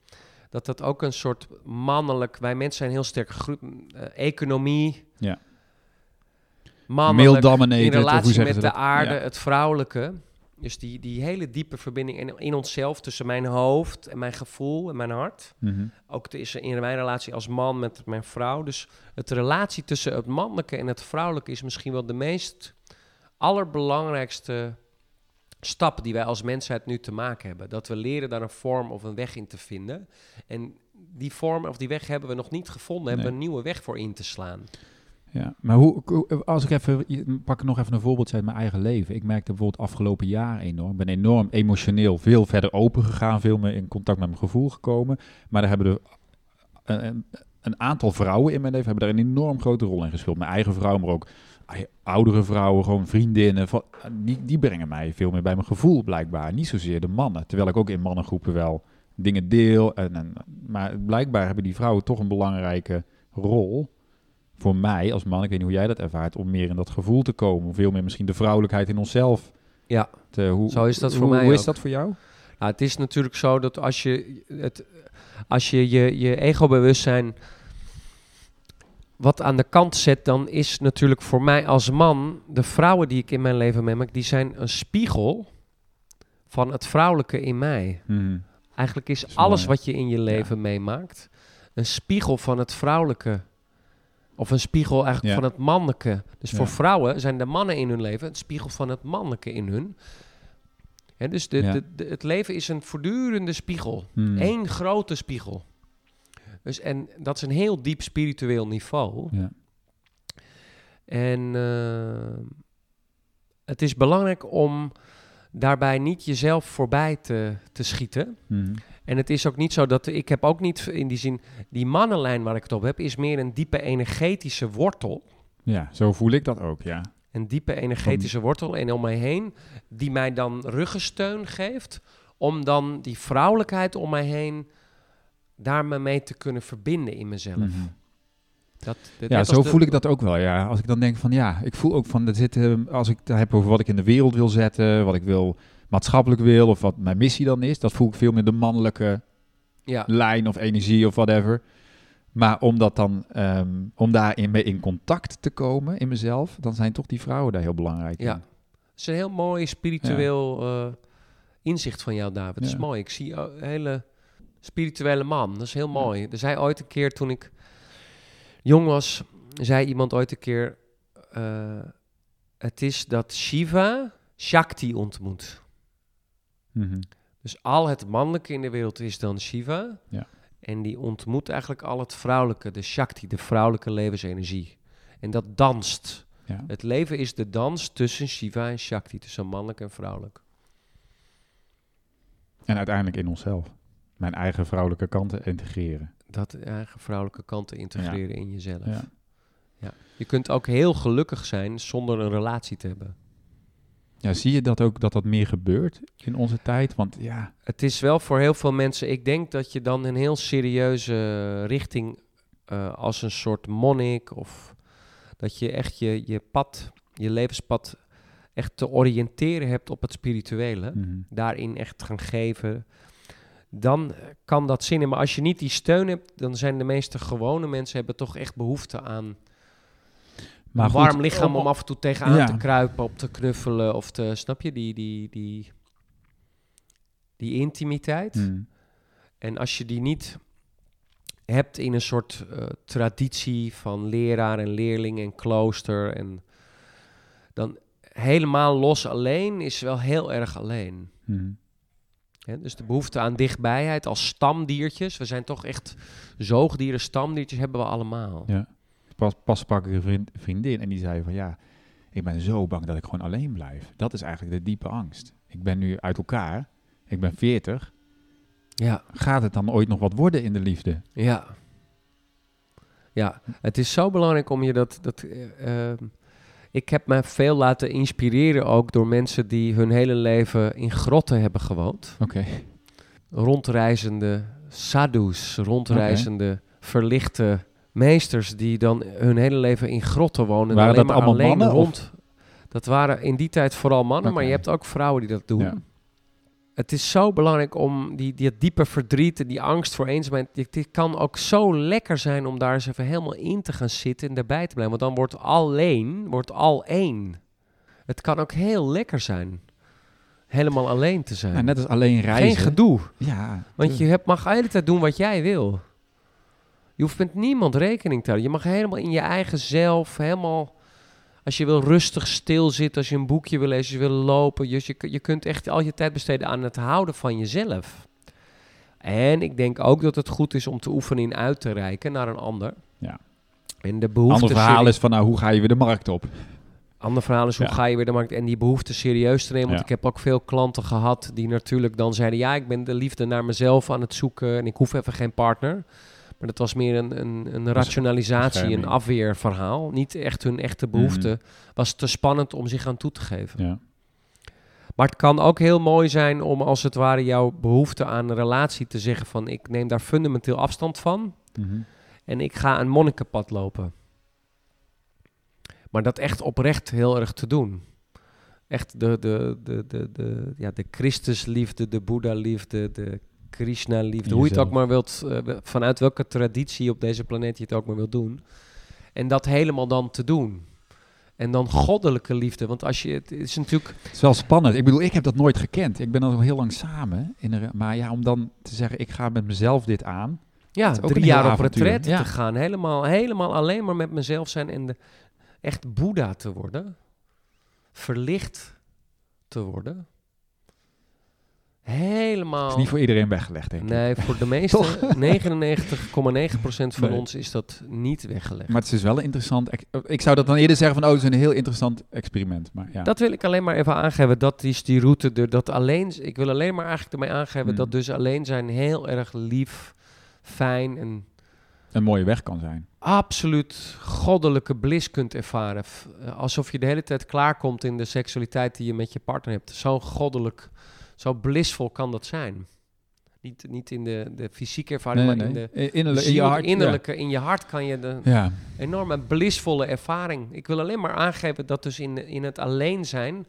dat dat ook een soort mannelijk... Wij mensen zijn heel sterk gegroeid. eh, economie. Ja. Mannelijk. In relatie met de dat? aarde, Ja. het vrouwelijke. Dus die, die hele diepe verbinding in, in onszelf tussen mijn hoofd en mijn gevoel en mijn hart. Mhm. Ook is er in mijn relatie als man met mijn vrouw. Dus het relatie tussen het mannelijke en het vrouwelijke is misschien wel de meest allerbelangrijkste stap die wij als mensheid nu te maken hebben. Dat we leren daar een vorm of een weg in te vinden. En die vorm of die weg hebben we nog niet gevonden. Hebben we een nieuwe weg voor in te slaan. Ja, maar hoe, als ik even, pak ik nog even een voorbeeld uit mijn eigen leven. Ik merkte bijvoorbeeld afgelopen jaar enorm, ben enorm emotioneel veel verder open gegaan, veel meer in contact met mijn gevoel gekomen. Maar daar hebben er een, een, een aantal vrouwen in mijn leven hebben daar een enorm grote rol in gespeeld. Mijn eigen vrouw, maar ook oudere vrouwen, gewoon vriendinnen. van- Die, die brengen mij veel meer bij mijn gevoel blijkbaar. Niet zozeer de mannen. Terwijl ik ook in mannengroepen wel dingen deel. En, en, maar blijkbaar hebben die vrouwen toch een belangrijke rol voor mij als man, ik weet niet hoe jij dat ervaart, om meer in dat gevoel te komen. Veel meer misschien de vrouwelijkheid in onszelf. Ja, Te, hoe, Zo is dat voor hoe, mij Hoe is ook. dat voor jou? Nou, het is natuurlijk zo dat als je het, als je, je, je ego-bewustzijn wat aan de kant zet, dan is natuurlijk voor mij als man, de vrouwen die ik in mijn leven meemaak, die zijn een spiegel van het vrouwelijke in mij. Mhm. Eigenlijk is, alles mooi. wat je in je leven meemaakt een spiegel van het vrouwelijke. Of een spiegel eigenlijk Ja. van het mannelijke. Dus Ja. voor vrouwen zijn de mannen in hun leven een spiegel van het mannelijke in hun. Hè, dus de, Ja. de, de- het leven is een voortdurende spiegel. Hmm. Eén grote spiegel. Dus, en dat is een heel diep spiritueel niveau. Ja. En eh, het is belangrijk om daarbij niet jezelf voorbij te, te schieten. Mhm. En het is ook niet zo dat ik heb ook niet in die zin die mannenlijn waar ik het op heb, is meer een diepe energetische wortel. ja, zo voel ik dat ook, ja. Een diepe energetische wortel en om mij heen, die mij dan ruggensteun geeft, om dan die vrouwelijkheid om mij heen daar me mee te kunnen verbinden in mezelf. Mhm. Dat, dat- Ja, zo de- voel ik dat ook wel. Ja. Als ik dan denk van ja, ik voel ook van er zitten, als ik het heb over wat ik in de wereld wil zetten, wat ik wil maatschappelijk wil of wat mijn missie dan is, dat voel ik veel meer de mannelijke Ja, lijn of energie of whatever. Maar om dat dan, ehm, om daarin mee in contact te komen in mezelf, dan zijn toch die vrouwen daar heel belangrijk Ja. in. het is een heel mooi spiritueel eh, inzicht van jou, David. Dat is mooi. Ik zie een hele spirituele man. Dat is heel mooi. Er zei ooit een keer toen ik jong was, zei iemand ooit een keer: eh, Het is dat Shiva Shakti ontmoet. Mhm. Dus al het mannelijke in de wereld is dan Shiva. Ja. En die ontmoet eigenlijk al het vrouwelijke, de Shakti, de vrouwelijke levensenergie. En dat danst. Ja. Het leven is de dans tussen Shiva en Shakti, tussen mannelijk en vrouwelijk. En uiteindelijk in onszelf. Mijn eigen vrouwelijke kanten integreren. Dat eigen vrouwelijke kanten integreren in jezelf. Ja. Je kunt ook heel gelukkig zijn zonder een relatie te hebben. Ja, zie je dat ook, dat dat meer gebeurt in onze tijd? Want ja, Het is wel voor heel veel mensen, ik denk dat je dan een heel serieuze richting eh, als een soort monnik of dat je echt je, je pad, je levenspad echt te oriënteren hebt op het spirituele. mhm. daarin echt gaan geven, dan kan dat zin in. Maar als je niet die steun hebt, dan zijn de meeste gewone mensen hebben toch echt behoefte aan maar een goed, warm lichaam om af en toe tegenaan Ja. te kruipen, op te knuffelen of te, snap je, die, die, die, die intimiteit. Mhm. En als je die niet hebt in een soort eh, traditie van leraar en leerling en klooster en dan helemaal los alleen is wel heel erg alleen. Hè, dus de behoefte aan dichtbijheid als stamdiertjes. We zijn toch echt zoogdieren, stamdiertjes hebben we allemaal. Ja. Pas, pas sprak ik een vriend- vriendin en die zei van ja, ik ben zo bang dat ik gewoon alleen blijf. Dat is eigenlijk de diepe angst. Ik ben nu uit elkaar, ik ben 40. Ja, Gaat het dan ooit nog wat worden in de liefde? ja. Ja, het is zo belangrijk om je dat... dat eh, ehm, ik heb me veel laten inspireren ook door mensen die hun hele leven in grotten hebben gewoond. Oké. Rondreizende sadhus, rondreizende verlichte meesters die dan hun hele leven in grotten wonen. en alleen dat maar allemaal mannen, rond. Dat waren in die tijd vooral mannen, maar je hebt ook vrouwen die dat doen. Ja. Het is zo belangrijk om die, die diepe verdriet en die angst voor eenzaamheid. Dit kan ook zo lekker zijn om daar eens even helemaal in te gaan zitten en daarbij te blijven. Want dan wordt alleen, wordt al één. Het kan ook heel lekker zijn. Helemaal alleen te zijn. Nou, net als alleen reizen. Geen gedoe. Ja. Want je hebt, mag de hele tijd doen wat jij wil. Je hoeft met niemand rekening te houden. Je mag helemaal in je eigen zelf, helemaal... Als je wil rustig stilzitten, als je een boekje wil lezen, als je wil lopen. Dus je, je kunt echt al je tijd besteden aan het houden van jezelf. En ik denk ook dat het goed is om te oefenen in uit te reiken naar een ander. Ja. En de behoefte... Ander verhaal is van nou, hoe ga je weer de markt op? Ander verhaal is hoe Ja. ga je weer de markt en die behoefte serieus te nemen. Want Ja. ik heb ook veel klanten gehad die natuurlijk dan zeiden: ja, ik ben de liefde naar mezelf aan het zoeken en ik hoef even geen partner. Maar dat was meer een, een, een rationalisatie, een afweerverhaal. Niet echt hun echte behoefte. Was te spannend om zich aan toe te geven. Ja. Maar het kan ook heel mooi zijn om als het ware jouw behoefte aan een relatie te zeggen van ik neem daar fundamenteel afstand van. Mhm. En ik ga een monnikenpad lopen. Maar dat echt oprecht heel erg te doen. Echt de, de, de, de, de, ja, de Christusliefde, de Boeddha-liefde, de Krishna-liefde. Hoe je het ook maar wilt, eh, vanuit welke traditie op deze planeet je het ook maar wilt doen. En dat helemaal dan te doen. En dan goddelijke liefde. Want als je, het is natuurlijk... Het is wel spannend. Ik bedoel, ik heb dat nooit gekend. Ik ben al heel lang samen. In een, maar ja, om dan te zeggen, ik ga met mezelf dit aan. Ja, ook drie jaar op retreat Ja. te gaan. Helemaal, helemaal alleen maar met mezelf zijn en de, echt Boeddha te worden. Verlicht te worden. Helemaal... is niet voor iedereen weggelegd, denk ik. Nee, voor de meeste, 99,9% van Nee. ons is dat niet weggelegd. Maar het is wel een interessant... ex- Ik zou dat dan eerder zeggen van, oh, het is een heel interessant experiment. Maar ja. Dat wil ik alleen maar even aangeven. Dat is die route. er- Dat alleen, ik wil alleen maar eigenlijk ermee aangeven Hmm. dat dus alleen zijn heel erg lief, fijn en een mooie weg kan zijn. absoluut goddelijke bliss kunt ervaren. Eh, Alsof je de hele tijd klaarkomt in de seksualiteit die je met je partner hebt. Zo goddelijk, zo blissvol kan dat zijn. Niet, niet in de, de fysieke ervaring, maar in de In, in, in je hart. innerlijke, in je hart kan je de Ja. enorme blissvolle ervaring. Ik wil alleen maar aangeven dat dus in, in het alleen zijn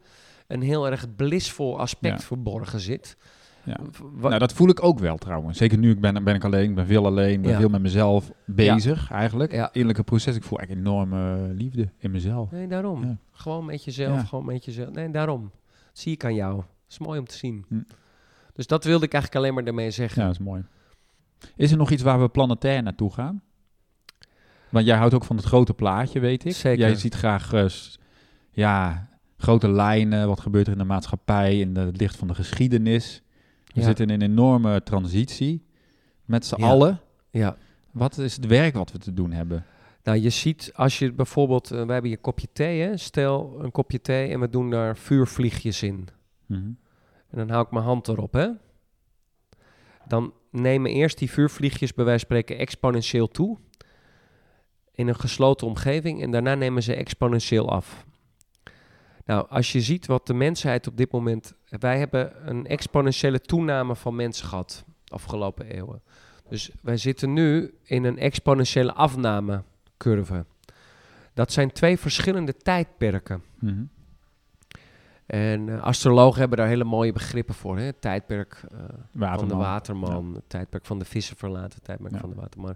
een heel erg blissvol aspect Ja. verborgen zit. Ja. Nou, dat voel ik ook wel trouwens. Zeker nu ik ben, ben ik alleen, ik ben veel alleen, ben Ja. veel met mezelf bezig eigenlijk. Ja. Innerlijke proces. Ik voel eigenlijk enorme liefde in mezelf. nee, daarom. Gewoon met jezelf, gewoon met jezelf. Nee, daarom. Dat zie ik aan jou. Dat is mooi om te zien. Hm. Dus dat wilde ik eigenlijk alleen maar daarmee zeggen. Ja, dat is mooi. Is er nog iets waar we planetair naartoe gaan? Want jij houdt ook van het grote plaatje, weet ik. Zeker. Jij ziet graag eh, ja, grote lijnen. Wat gebeurt er in de maatschappij, in het licht van de geschiedenis. We Ja. zitten in een enorme transitie met z'n Ja. allen. Ja. Wat is het werk wat we te doen hebben? Nou, je ziet als je bijvoorbeeld, eh, we hebben hier een kopje thee, hè? stel een kopje thee en we doen daar vuurvliegjes in. Mhm. En dan hou ik mijn hand erop, hè. Dan nemen eerst die vuurvliegjes bij wijze van spreken exponentieel toe. In een gesloten omgeving. En daarna nemen ze exponentieel af. Nou, als je ziet wat de mensheid op dit moment... Wij hebben een exponentiële toename van mensen gehad de afgelopen eeuwen. Dus wij zitten nu in een exponentiële afnamecurve. Dat zijn twee verschillende tijdperken. Mhm. En eh, astrologen hebben daar hele mooie begrippen voor. Hè? Tijdperk eh, van de Waterman. tijdperk van de vissen verlaten, tijdperk Ja. van de waterman.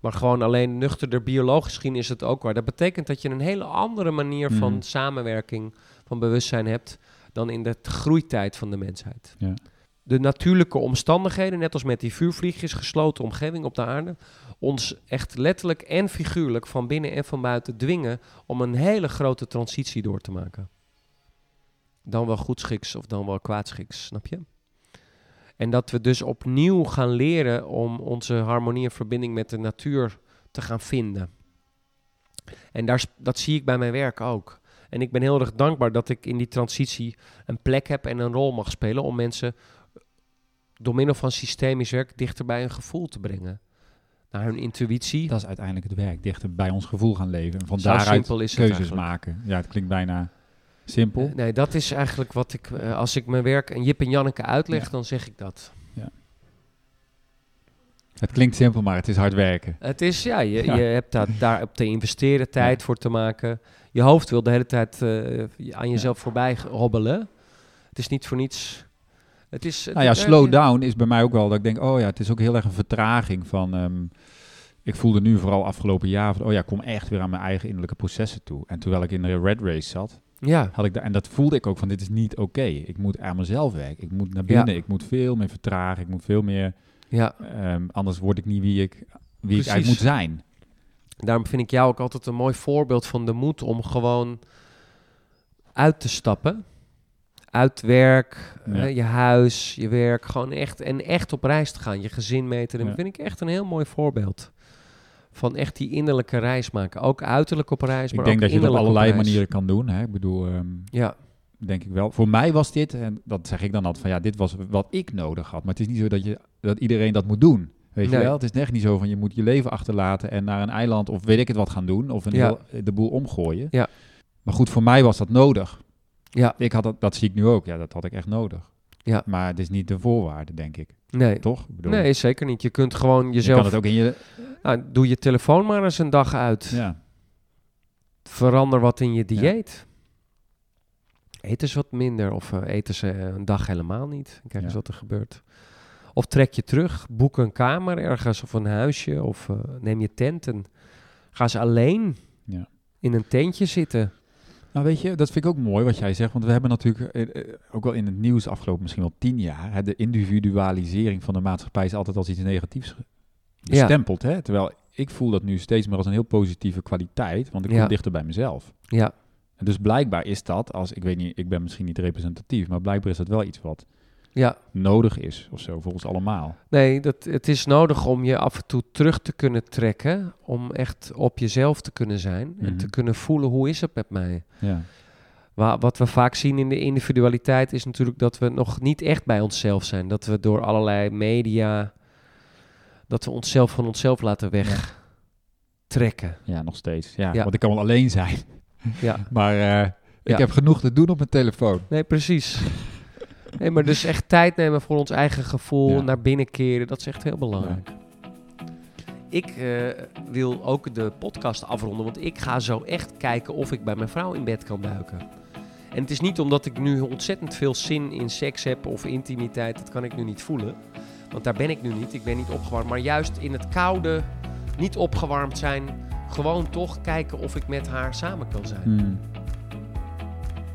Maar gewoon alleen nuchterder biologisch gezien is het ook waar. Dat betekent dat je een hele andere manier van Mhm. samenwerking, van bewustzijn hebt dan in de groeitijd van de mensheid. Ja. De natuurlijke omstandigheden, net als met die vuurvliegjes, gesloten omgeving op de aarde, ons echt letterlijk en figuurlijk van binnen en van buiten dwingen om een hele grote transitie door te maken. Dan wel goedschiks of dan wel kwaadschiks, snap je? En dat we dus opnieuw gaan leren om onze harmonie en verbinding met de natuur te gaan vinden. En daar, dat zie ik bij mijn werk ook. En ik ben heel erg dankbaar dat ik in die transitie een plek heb en een rol mag spelen om mensen door middel van systemisch werk dichter bij hun gevoel te brengen. Naar hun intuïtie. Dat is uiteindelijk het werk. Dichter bij ons gevoel gaan leven. En van Zo daaruit simpel is het keuzes maken. Ja, het klinkt bijna simpel. Eh, Nee, dat is eigenlijk wat ik, eh, als ik mijn werk en Jip en Janneke uitleg, Ja. dan zeg ik dat. Het klinkt simpel, maar het is hard werken. Het is, ja, je, Ja. je hebt daar, daar op te investeren, tijd voor te maken. Je hoofd wil de hele tijd eh, aan jezelf voorbij hobbelen. Het is niet voor niets. Het is, het Nou ja, slow down is bij mij ook wel dat ik denk, oh ja, het is ook heel erg een vertraging van... ehm, ik voelde nu vooral afgelopen jaar van, oh ja, ik kom echt weer aan mijn eigen innerlijke processen toe. En terwijl ik in de red race zat, Ja, had ik daar, en dat voelde ik ook van, dit is niet oké. Ik moet aan mezelf werken. Ik moet naar binnen. Ja. Ik moet veel meer vertragen. Ik moet veel meer, ja, ehm, anders word ik niet wie ik, wie ik eigenlijk moet zijn. daarom vind ik jou ook altijd een mooi voorbeeld van de moed om gewoon uit te stappen. Uit werk, Ja. eh, je huis, je werk, gewoon echt en echt op reis te gaan, je gezin nemen. Ja. vind ik echt een heel mooi voorbeeld. Van echt die innerlijke reis maken. Ook uiterlijk op reis, Ik maar denk ook dat je dat op allerlei manieren kan doen. Hè? Ik bedoel, ehm, Ja, denk ik wel. Voor mij was dit, en dat zeg ik dan altijd, van ja, dit was wat ik nodig had. Maar het is niet zo dat, je, dat iedereen dat moet doen. Weet Nee. je wel? Het is echt niet zo van je moet je leven achterlaten en naar een eiland of weet ik het wat gaan doen. Of een Ja. heel, de boel omgooien. Ja. Maar goed, voor mij was dat nodig. ja, Ik had dat, dat zie ik nu ook. Ja, dat had ik echt nodig. Ja. Maar het is niet de voorwaarde, denk ik. nee. Toch? Ik bedoel, Nee, zeker niet. Je kunt gewoon je jezelf... kan het ook in je... Nou, doe je telefoon maar eens een dag uit. Ja. Verander wat in je dieet. Eet eens wat minder of eh, eet eens eh, een dag helemaal niet. Kijk eens Ja. wat er gebeurt. Of trek je terug, boek een kamer ergens of een huisje of eh, neem je tent en ga eens alleen Ja. in een tentje zitten. Nou weet je, dat vind ik ook mooi wat jij zegt. Want we hebben natuurlijk eh, eh, ook wel in het nieuws afgelopen misschien wel tien jaar... Hè, de individualisering van de maatschappij is altijd als iets negatiefs bestempeld. Hè? Terwijl ik voel dat nu steeds meer als een heel positieve kwaliteit. Want ik kom Ja. dichter bij mezelf. Ja, En dus blijkbaar is dat, als ik weet niet, ik ben misschien niet representatief... maar blijkbaar is dat wel iets wat ja. nodig is of zo voor ons allemaal. Nee, dat, het is nodig om je af en toe terug te kunnen trekken. Om echt op jezelf te kunnen zijn. En Mhm. te kunnen voelen, hoe is het met mij? Ja. Wa- Wat we vaak zien in de individualiteit is natuurlijk dat we nog niet echt bij onszelf zijn. Dat we door allerlei media, dat we onszelf van onszelf laten wegtrekken. ja, nog steeds. Ja, Ja. want ik kan wel alleen zijn. Ja. Maar eh, ik Ja. heb genoeg te doen op mijn telefoon. Nee, precies. Nee, maar dus echt tijd nemen voor ons eigen gevoel, Ja. naar binnen keren, dat is echt heel belangrijk. Ik eh, wil ook de podcast afronden, want ik ga zo echt kijken of ik bij mijn vrouw in bed kan duiken. En het is niet omdat ik nu ontzettend veel zin in seks heb of intimiteit, dat kan ik nu niet voelen. Want daar ben ik nu niet, ik ben niet opgewarmd. Maar juist in het koude, niet opgewarmd zijn, gewoon toch kijken of ik met haar samen kan zijn. Hmm.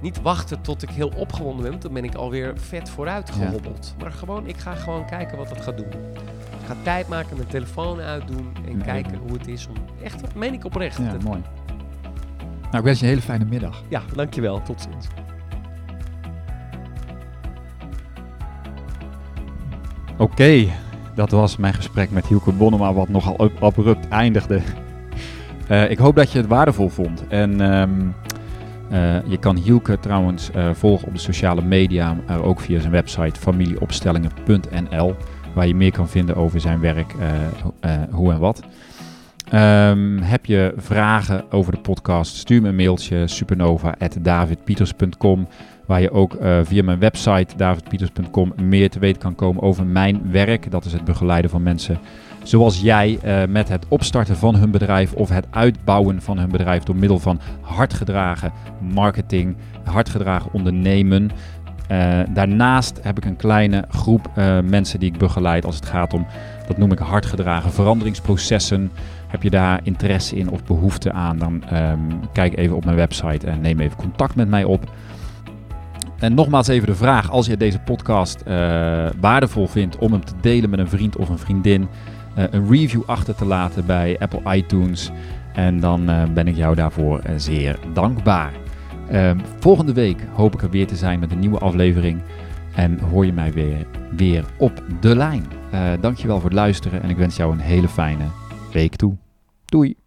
Niet wachten tot ik heel opgewonden ben, want dan ben ik alweer vet vooruit Ja. gehobbeld. Maar gewoon, ik ga gewoon kijken wat het gaat doen. Ik ga tijd maken, mijn telefoon uitdoen en Nee. kijken hoe het is om... Echt, dat meen ik oprecht. Ja, Dat- mooi. Nou, ik wens je een hele fijne middag. ja, dankjewel. Tot ziens. Oké, dat was mijn gesprek met Hielke Bonnema, wat nogal ab- abrupt eindigde. Eh, ik hoop dat je het waardevol vond. En ehm, eh, je kan Hielke trouwens eh, volgen op de sociale media, maar ook via zijn website familieopstellingen.nl, waar je meer kan vinden over zijn werk, eh, ho- eh, hoe en wat. Ehm, heb je vragen over de podcast? Stuur me een mailtje supernova.davidpieters.com Waar je ook eh, via mijn website davidpieters.com meer te weten kan komen over mijn werk. Dat is het begeleiden van mensen zoals jij eh, met het opstarten van hun bedrijf of het uitbouwen van hun bedrijf door middel van hardgedragen marketing, hardgedragen ondernemen. Eh, daarnaast heb ik een kleine groep eh, mensen die ik begeleid als het gaat om, dat noem ik hardgedragen veranderingsprocessen. Heb je daar interesse in of behoefte aan, dan ehm, kijk even op mijn website en neem even contact met mij op. En nogmaals even de vraag, als je deze podcast waardevol vindt om hem te delen met een vriend of een vriendin, een review achter te laten bij Apple iTunes. En dan eh, ben ik jou daarvoor eh, zeer dankbaar. Ehm, volgende week hoop ik er weer te zijn met een nieuwe aflevering. En hoor je mij weer, weer op de lijn. Eh dankjewel voor het luisteren en ik wens jou een hele fijne week toe. Doei!